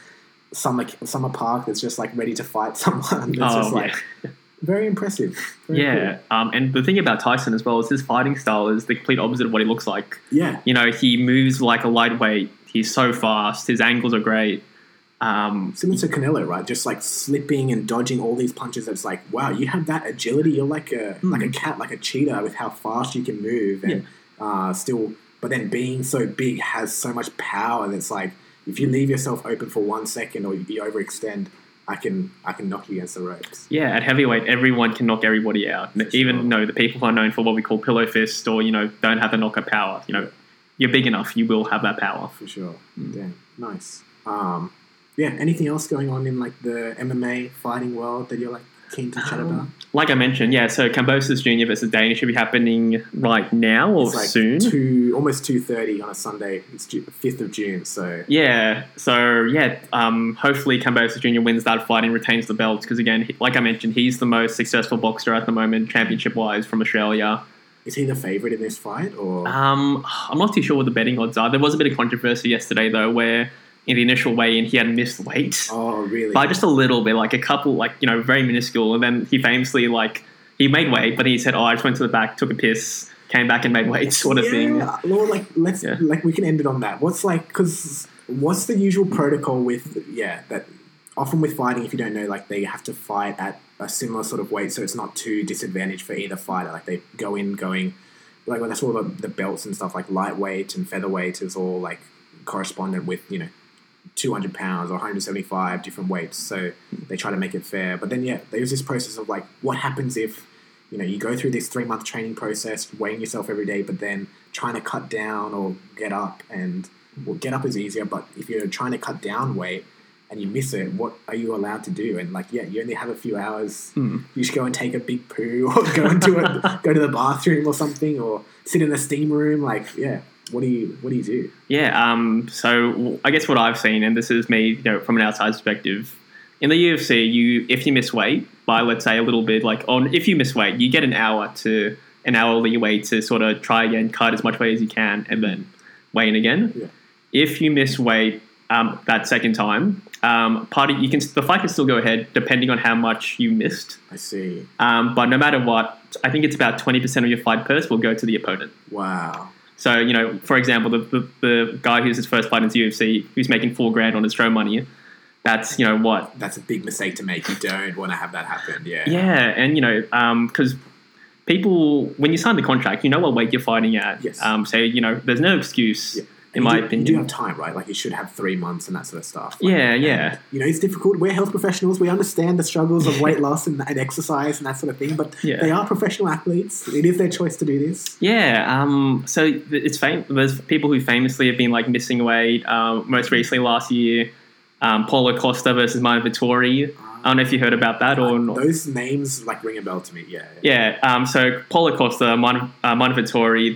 summer summer park that's just like ready to fight someone. That's Oh, just like yeah. Very impressive. Very Yeah, um, and the thing about Tyson as well is his fighting style is the complete opposite of what he looks like. Yeah. You know, he moves like a lightweight. He's so fast. His angles are great. Um, Similar to Canelo, right? Just like slipping and dodging all these punches. It's like, wow, you have that agility. You're like a Mm. like a cat, like a cheetah, with how fast you can move, and uh, still. But then being so big has so much power that's like, if you leave yourself open for one second or you overextend, I can I can knock you against the ropes. yeah, at heavyweight, everyone can knock everybody out. Even sure. know the people who are known for what we call pillow fist or you know don't have the knockout power. You know, you're big enough, you will have that power. For sure. Mm. Damn, nice. Um, yeah. Anything else going on in like the MMA fighting world that you're like keen to chat about? Like I mentioned, yeah. So Kambosos Junior versus Dana should be happening right now or It's like soon. two, almost two thirty on a Sunday. It's fifth of June, so Yeah, so yeah, um, hopefully Kambosos Jr. wins that fight and retains the belt because again, like I mentioned, he's the most successful boxer at the moment, championship wise, from Australia. is he the favorite in this fight? Or Um, I'm not too sure what the betting odds are. There was a bit of controversy yesterday though, where in the initial weigh-in he had missed weight oh, really? by just a little bit, like a couple, like you know, very minuscule, and then he famously like he made weight, but he said, "Oh, I just went to the back, took a piss." Came back and made weight, sort of thing. Yeah, well, like let's Yeah. like we can end it on that. What's like because what's the usual protocol with yeah that often with fighting if you don't know like they have to fight at a similar sort of weight so it's not too disadvantaged for either fighter. Like they go in going like well, that's all the, the belts and stuff like lightweight and featherweight is all like correspondent with you know 200 pounds or 175 different weights so they try to make it fair. But then yeah there's this process of like what happens if you know you go through this three month training process weighing yourself every day but then trying to cut down or get up and well, get up is easier but if you're trying to cut down weight and you miss it what are you allowed to do? And like yeah you only have a few hours. Hmm. you should go and take a big poo or go into a, go to the bathroom or something or sit in a steam room like yeah what do you what do you do Yeah, um, so I guess what I've seen, and this is me, you know, from an outside perspective, in the UFC, you if you miss weight by let's say a little bit, like on if you miss weight, you get an hour to an hour leeway to sort of try again, cut as much weight as you can, and then weigh in again. Yeah. If you miss weight um, that second time, um, part of, you can the fight can still go ahead depending on how much you missed. i see Um, but no matter what, I think it's about twenty percent of your fight purse will go to the opponent. wow So, you know, for example, the, the, the guy who's his first fight in the UFC, who's making four grand on his show money, that's, you know, what? that's a big mistake to make you don't want to have that happen yeah Yeah, and, you know, because people, when you sign the contract, you know what weight you're fighting at. Yes. Um, so, you know, there's no excuse, Yeah. In my you do, opinion. you do have time, right? Like you should have three months and that sort of stuff. Like, Yeah, yeah. You know, it's difficult. We're health professionals. We understand the struggles of weight loss and, and exercise and that sort of thing. But Yeah. they are professional athletes. It is their choice to do this. Yeah, um, so it's fam- there's people who famously have been like missing weight. Um, most recently last year, um, Paulo Costa versus Marvin Vettori. I don't know if you heard about that or not. Those names like ring a bell to me. Yeah. yeah. Yeah, um, so Paulo Costa, Mon- uh,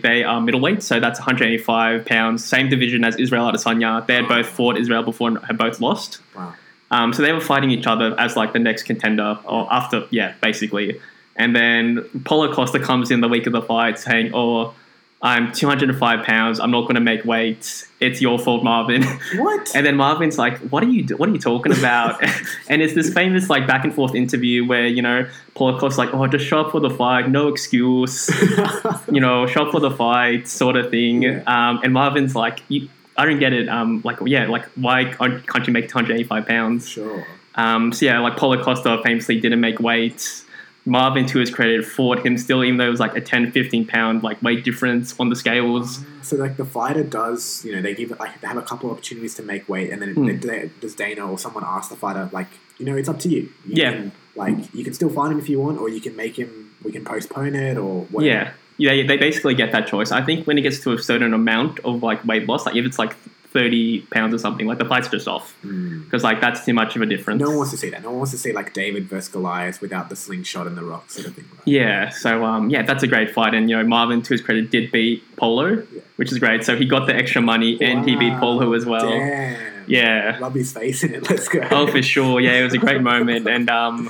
they are middleweight, so that's 185 pounds, same division as Israel Adesanya. They had both fought Israel before and had both lost. Wow. Um, so they were fighting each other as like the next contender, or after, yeah, basically. And then Paulo Costa comes in the week of the fight saying, "Oh, I'm 205 pounds. I'm not going to make weight. It's your fault, Marvin." What? And then Marvin's like, "What are you? Do- what are you talking about?" and it's this famous like back and forth interview where you know Paul Costa's like, "Oh, just show up for the fight, no excuse, you know, show up for the fight, sort of thing." Yeah. Um, and Marvin's like, you, "I don't get it. Um, like, yeah, like why can't can't you make 285 pounds?" sure. Um, so yeah, like Paulo Costa famously didn't make weight. Marvin, to his credit, fought him still, even though it was like a 10, 15 pound like weight difference on the scales. So like the fighter does, you know, they give it like they have a couple opportunities to make weight, and then Hmm. they, they, does Dana or someone ask the fighter like, you know, it's up to you. you Yeah. Can, like you can still fight him if you want, or you can make him. We can postpone it, or whatever. Yeah, yeah, they basically get that choice. I think when it gets to a certain amount of like weight loss, like if it's like thirty pounds or something, like the fight's just off Mm. because like that's too much of a difference. No one wants to see that. No one wants to see like David versus Goliath without the slingshot and the rock sort of thing. Right? Yeah, so um, yeah, that's a great fight, and you know Marvin, to his credit, did beat Paulo, Yeah. which is great. So he got the extra money, and he beat Wow. Paulo as well. Damn. Yeah. Rub his face in it. Let's go. Oh, for sure. Yeah, it was a great moment, and um,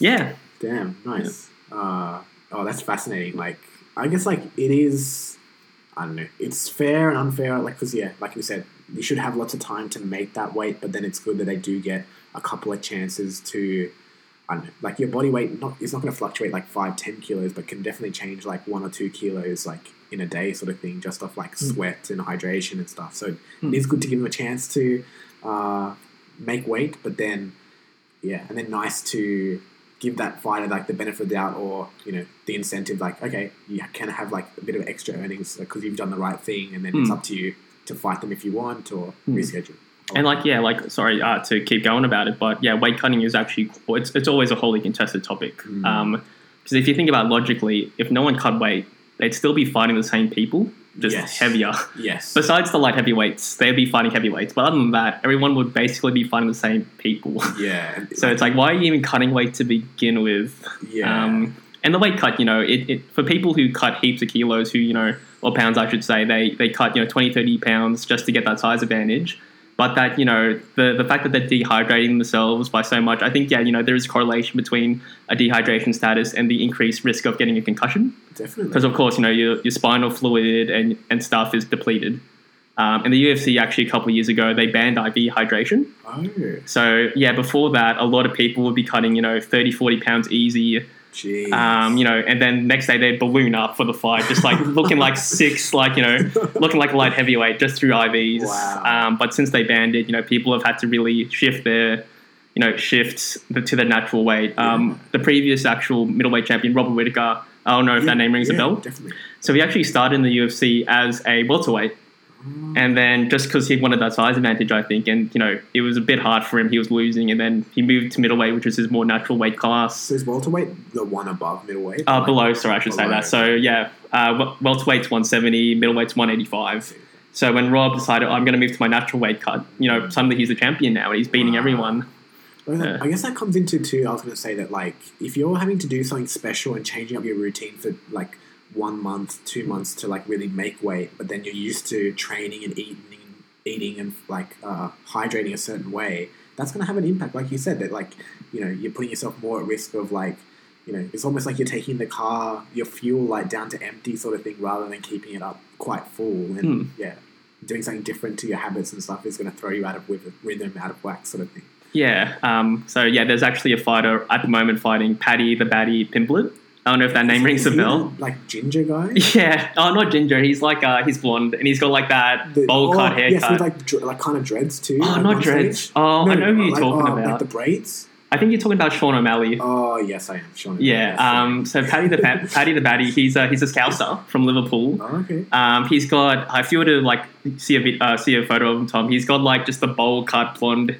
yeah, Damn, nice. Uh, oh, that's fascinating. Like, I guess like it is. I don't know. It's fair and unfair. Like, because yeah, like you said, you should have lots of time to make that weight, but then it's good that they do get a couple of chances to. I don't know. Like your body weight, not it's not going to fluctuate like five, ten kilos, but can definitely change like one or two kilos, like in a day, sort of thing, just off like sweat and hydration and stuff. So Mm. it is good to give them a chance to uh, make weight, but then yeah, and then nice to give that fighter like the benefit of the doubt or you know the incentive like okay you can have like a bit of extra earnings because you've done the right thing and then it's Mm. up to you to fight them if you want or Mm. reschedule and like yeah, like sorry uh, to keep going about it, but yeah, weight cutting is actually it's it's always a wholly contested topic. Mm. Um, because if you think about it logically, if no one cut weight, they'd still be fighting the same people. Just Yes. heavier. Yes. Besides the light heavyweights, they'd be fighting heavyweights. But other than that, everyone would basically be fighting the same people. yeah. so it's like, why are you even cutting weight to begin with? yeah. Um, and the weight cut, you know, it, it for people who cut heaps of kilos, who you know, or pounds, I should say, they they cut you know 20, 30 pounds just to get that size advantage. But that you know, the the fact that they're dehydrating themselves by so much, I think yeah, you know, there is a correlation between a dehydration status and the increased risk of getting a concussion. definitely. Because of course, you know, your, your spinal fluid and and stuff is depleted. Um, and the UFC actually a couple of years ago they banned IV hydration. oh, So yeah, before that, a lot of people would be cutting you know 30, 40 pounds easy. Jeez. Um, you know, and then next day they'd balloon up for the fight, just like looking like six, like you know, looking like a light heavyweight just through IVs. Wow. Um, but since they banned it, you know, people have had to really shift their, you know, shift the, to their natural weight. Um, The previous actual middleweight champion, Robert Whitaker, I don't know if that name rings yeah, a bell. Definitely. So he actually started in the UFC as a welterweight. And then just because he wanted that size advantage, I think, and you know, it was a bit hard for him. He was losing, and then he moved to middleweight, which is his more natural weight class. So is welterweight the one above middleweight? Uh, Like- below, sorry, I should say that. So yeah, uh, wel- welterweight's 170, middleweight's 185. So when Rob decided I'm going to move to my natural weight cut, you know, suddenly he's a champion now and he's beating Wow. everyone. Well. I guess that comes into too. I was going to say that like if you're having to do something special and changing up your routine for like one month, two months to like really make weight, but then you're used to training and eating, eating and like uh, hydrating a certain way, that's going to have an impact. Like you said, that like you know you're putting yourself more at risk of like you know it's almost like you're taking the car, your fuel like down to empty sort of thing, rather than keeping it up quite full. And Hmm. yeah, doing something different to your habits and stuff is going to throw you out of rhythm, out of whack, sort of thing. Yeah. Um, so yeah, there's actually a fighter at the moment fighting Paddy the Baddy Pimblett. I don't know if that name rings a bell. Like ginger guy. Yeah. Oh, not ginger. He's like uh, he's blonde and he's got like that The- bowl oh, cut Yes, haircut. with like dr- like kind of dreads too. oh, at not dreads. stage. Oh, I know who you're like, talking oh, about. Like the braids. I think you're talking about Sean O'Malley. Oh yes, I am. Sean. Yeah. Yes, Um, so Paddy the pa- Paddy the Baddy, he's a, he's a Scouser from Liverpool. Oh, okay. Um, he's got. If you were to like see a vid- uh, see a photo of him, Tom, he's got like just the bowl cut blonde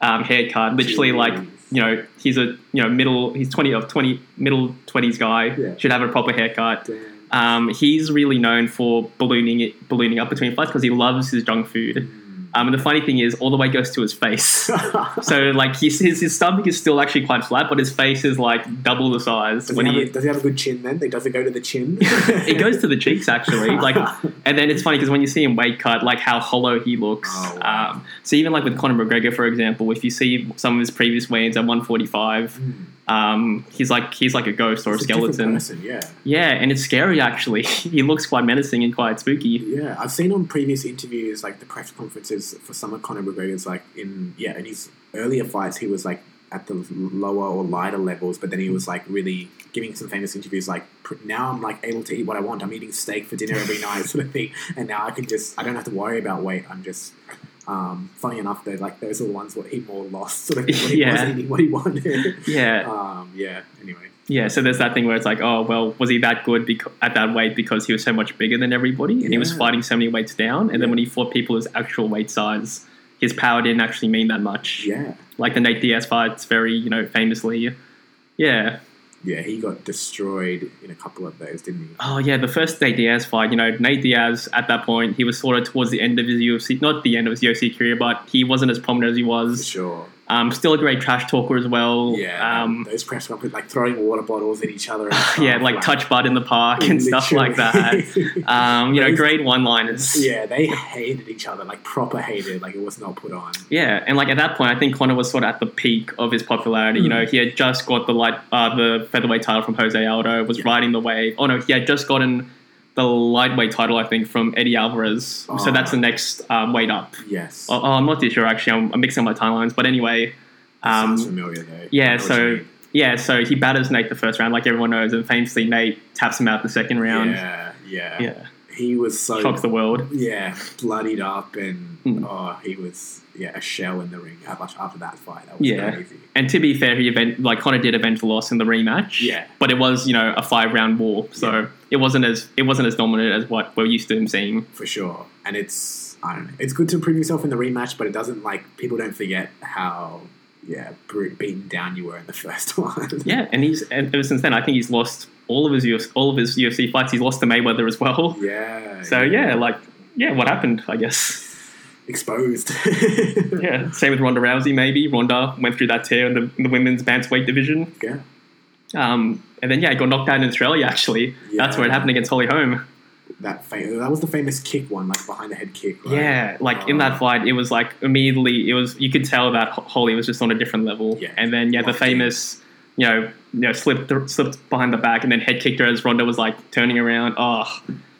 um, haircut. Literally, like Jeez. You know, he's a you know middle. He's twenty of twenty middle twenties guy. Yeah. Should have a proper haircut. Um, he's really known for ballooning it, ballooning up between fights because he loves his junk food. Um, and the funny thing is, all the way goes to his face. so like his, his his stomach is still actually quite flat, but his face is like double the size Does when he, have he a, does he have a good chin then? Does it go to the chin? it goes to the cheeks actually like and then it's funny because when you see him weight cut like how hollow he looks Oh, wow. um, so even like with Conor McGregor for example if you see some of his previous weigh-ins at 145 Mm. Um, he's like he's like a ghost or a It's different skeleton person, yeah. yeah and it's scary actually he looks quite menacing and quite spooky Yeah, I've seen on previous interviews, like the press conferences for some of Conor McGregor's, like in yeah, in his earlier fights, he was like at the lower or lighter levels, but then he was like really giving some famous interviews, like now I'm like able to eat what I want. I'm eating steak for dinner every night, sort of thing, and now I can just I don't have to worry about weight. I'm just. Um, funny enough, though, like those are the ones where he more lost, sort of when he Yeah. was eating what he wanted. yeah um, yeah. Anyway, yeah so there's that thing where it's like oh well was he that good beca- at that weight because he was so much bigger than everybody and he was fighting so many weights down and then when he fought people his actual weight size his power didn't actually mean that much yeah, like the Nate Diaz fights, very you know famously. Yeah. Yeah, he got destroyed in a couple of those, didn't he? Oh yeah, the first Nate Diaz fight. You know, Nate Diaz at that point he was sort of towards the end of his UFC, not the end of his UFC career, but he wasn't as prominent as he For was. sure. Um, still a great trash talker as well. Yeah, Um, those press conferences, like throwing water bottles at each other. And yeah, stuff, like touch butt in the park and stuff like that. Um, you know, great one-liners. yeah, they hated each other, like proper hated, like it was not put on. Yeah, and like at that point, I think Conor was sort of at the peak of his popularity. You Mm. know, he had just got the light, uh, the featherweight title from Jose Aldo, was Yeah. riding the wave. Oh no, he had just gotten the lightweight title, I think, from Eddie Alvarez. Oh. So that's the next um, weight up. Yes, Oh, oh, I'm not too sure actually. I'm, I'm mixing my timelines, but anyway, sounds um, familiar though. yeah, I know what so- yeah. So he batters Nate the first round, like everyone knows, and famously Nate taps him out the second round. yeah, yeah, Yeah, he was so shocks the world. yeah bloodied up, and Mm. oh, he was yeah a shell in the ring after, after that fight. That was Yeah. crazy. And to be fair, he event like Conor did avenge the loss in the rematch. Yeah. But it was, you know, a five round war. So Yeah. it wasn't as it wasn't as dominant as what we're used to him seeing. for sure. And it's I don't know. It's good to prove yourself in the rematch, but it doesn't like people don't forget how yeah beaten down you were in the first one. Yeah, and he's and ever since then I think he's lost all of his UFC, all of his UFC fights, he's lost to Mayweather as well. Yeah. So yeah, like yeah, what happened? I guess. Exposed. yeah. Same with Ronda Rousey. Maybe Ronda went through that tear in the, in the women's bantamweight division. Yeah. Um, and then yeah, he got knocked out in Australia. Actually, that's where it happened against Holly Holm. That fam- that was the famous kick one, like behind the head kick. Right? Yeah, like in that fight, it was like immediately it was you could tell that Holly was just on a different level. Yeah. And then yeah, the famous. in. You know you know slipped slipped behind the back and then head kicked her as Ronda was like turning around. Oh,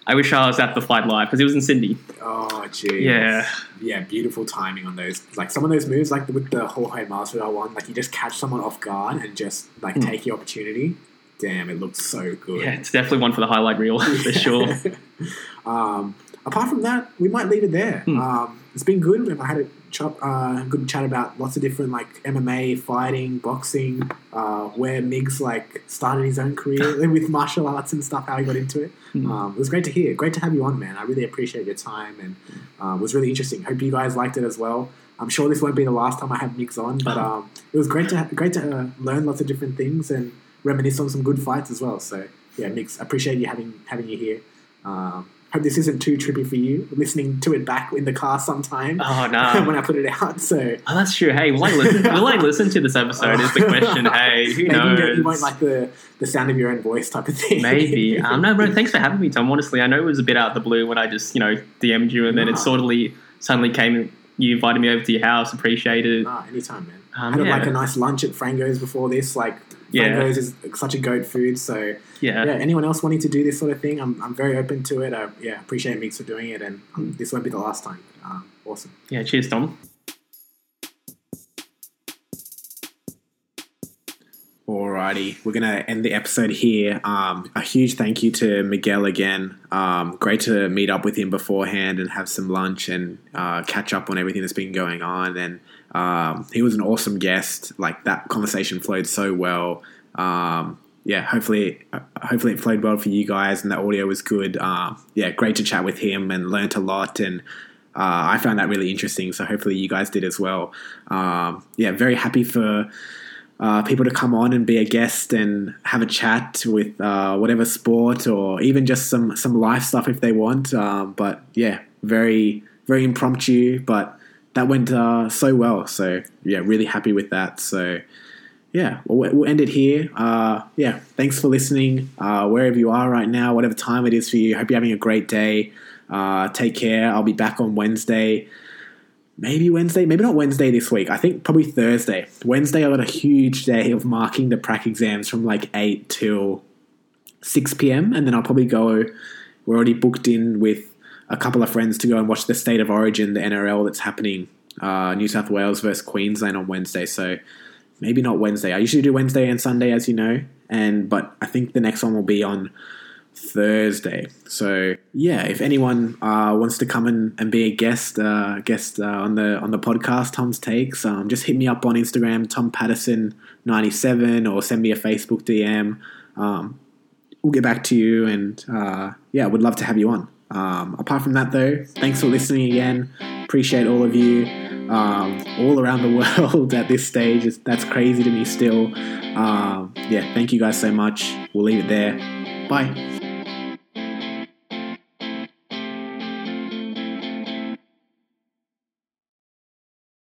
I wish I was at the fight live because it was in Sydney. Oh, geez. Yeah. Yeah, beautiful timing on those. Like some of those moves, like with the whole high Jorge Masvidal one, like you just catch someone off guard and just like Mm. take the opportunity. Damn, it looks so good. Yeah, it's definitely one for the highlight reel for sure. um, apart from that, we might leave it there. Hmm. Um, it's been good. We've had a chop, uh, good chat about lots of different like MMA, fighting, boxing, uh, where Migs like started his own career with martial arts and stuff, how he got into it. Hmm. Um, it was great to hear. Great to have you on, man. I really appreciate your time and uh, it was really interesting. Hope you guys liked it as well. I'm sure this won't be the last time I have Migs on, but Uh-huh. um, it was great to great to uh, learn lots of different things and reminisce on some good fights as well. So yeah, Migs, appreciate you having having you here. Um, hope this isn't too trippy for you listening to it back in the car sometime Oh no. when I put it out. So Oh, that's true. Hey, will I listen? will I listen to this episode? Is the question. Hey, who maybe you, knows? you won't like the, the sound of your own voice type of thing. Maybe. Um, no, bro. Thanks for having me, Tom. Honestly, I know it was a bit out of the blue when I just, you know, DM'd you, and then it suddenly suddenly came. You invited me over to your house. Appreciate it. Ah, anytime, man. Um, I had yeah. like a nice lunch at Frango's before this. Like Yeah. Frango's is such a goat food. So Yeah. yeah, anyone else wanting to do this sort of thing, I'm, I'm very open to it. I, yeah, appreciate Migs for doing it, and um, this won't be the last time. Um, awesome. Yeah. Cheers, Tom. Alrighty, we're gonna end the episode here. Um, a huge thank you to Miguel again. Um, great to meet up with him beforehand and have some lunch and uh, catch up on everything that's been going on. And um, he was an awesome guest. Like that conversation flowed so well. Um, yeah, hopefully, uh, hopefully it flowed well for you guys and the audio was good. Um, yeah, great to chat with him and learnt a lot and. Uh, I found that really interesting, so hopefully you guys did as well. Um, yeah, very happy for uh, people to come on and be a guest and have a chat with uh, whatever sport or even just some some life stuff if they want. Um, but yeah, very very impromptu, but that went uh, so well. So yeah, really happy with that. So yeah, we'll, we'll end it here. Uh, yeah, thanks for listening uh, wherever you are right now, whatever time it is for you. Hope you're having a great day. Uh, take care. I'll be back on Wednesday maybe Wednesday, maybe not Wednesday this week. I think probably Thursday. Wednesday, I got a huge day of marking the prac exams from like 8 till 6 p.m. And then I'll probably go, we're already booked in with a couple of friends to go and watch the State of Origin, the NRL that's happening, uh, New South Wales versus Queensland on Wednesday. So maybe not Wednesday. I usually do Wednesday and Sunday, as you know. And but I think the next one will be on Thursday. So yeah, if anyone uh, wants to come and be a guest, uh, guest uh, on the on the podcast, Tom's takes, um, just hit me up on Instagram, Tom Patterson ninety seven, or send me a Facebook DM. Um, we'll get back to you, and uh, yeah, would love to have you on. Um, apart from that, though, thanks for listening again. Appreciate all of you um, all around the world at this stage. It's, that's crazy to me still. Um, yeah, thank you guys so much. We'll leave it there. Bye.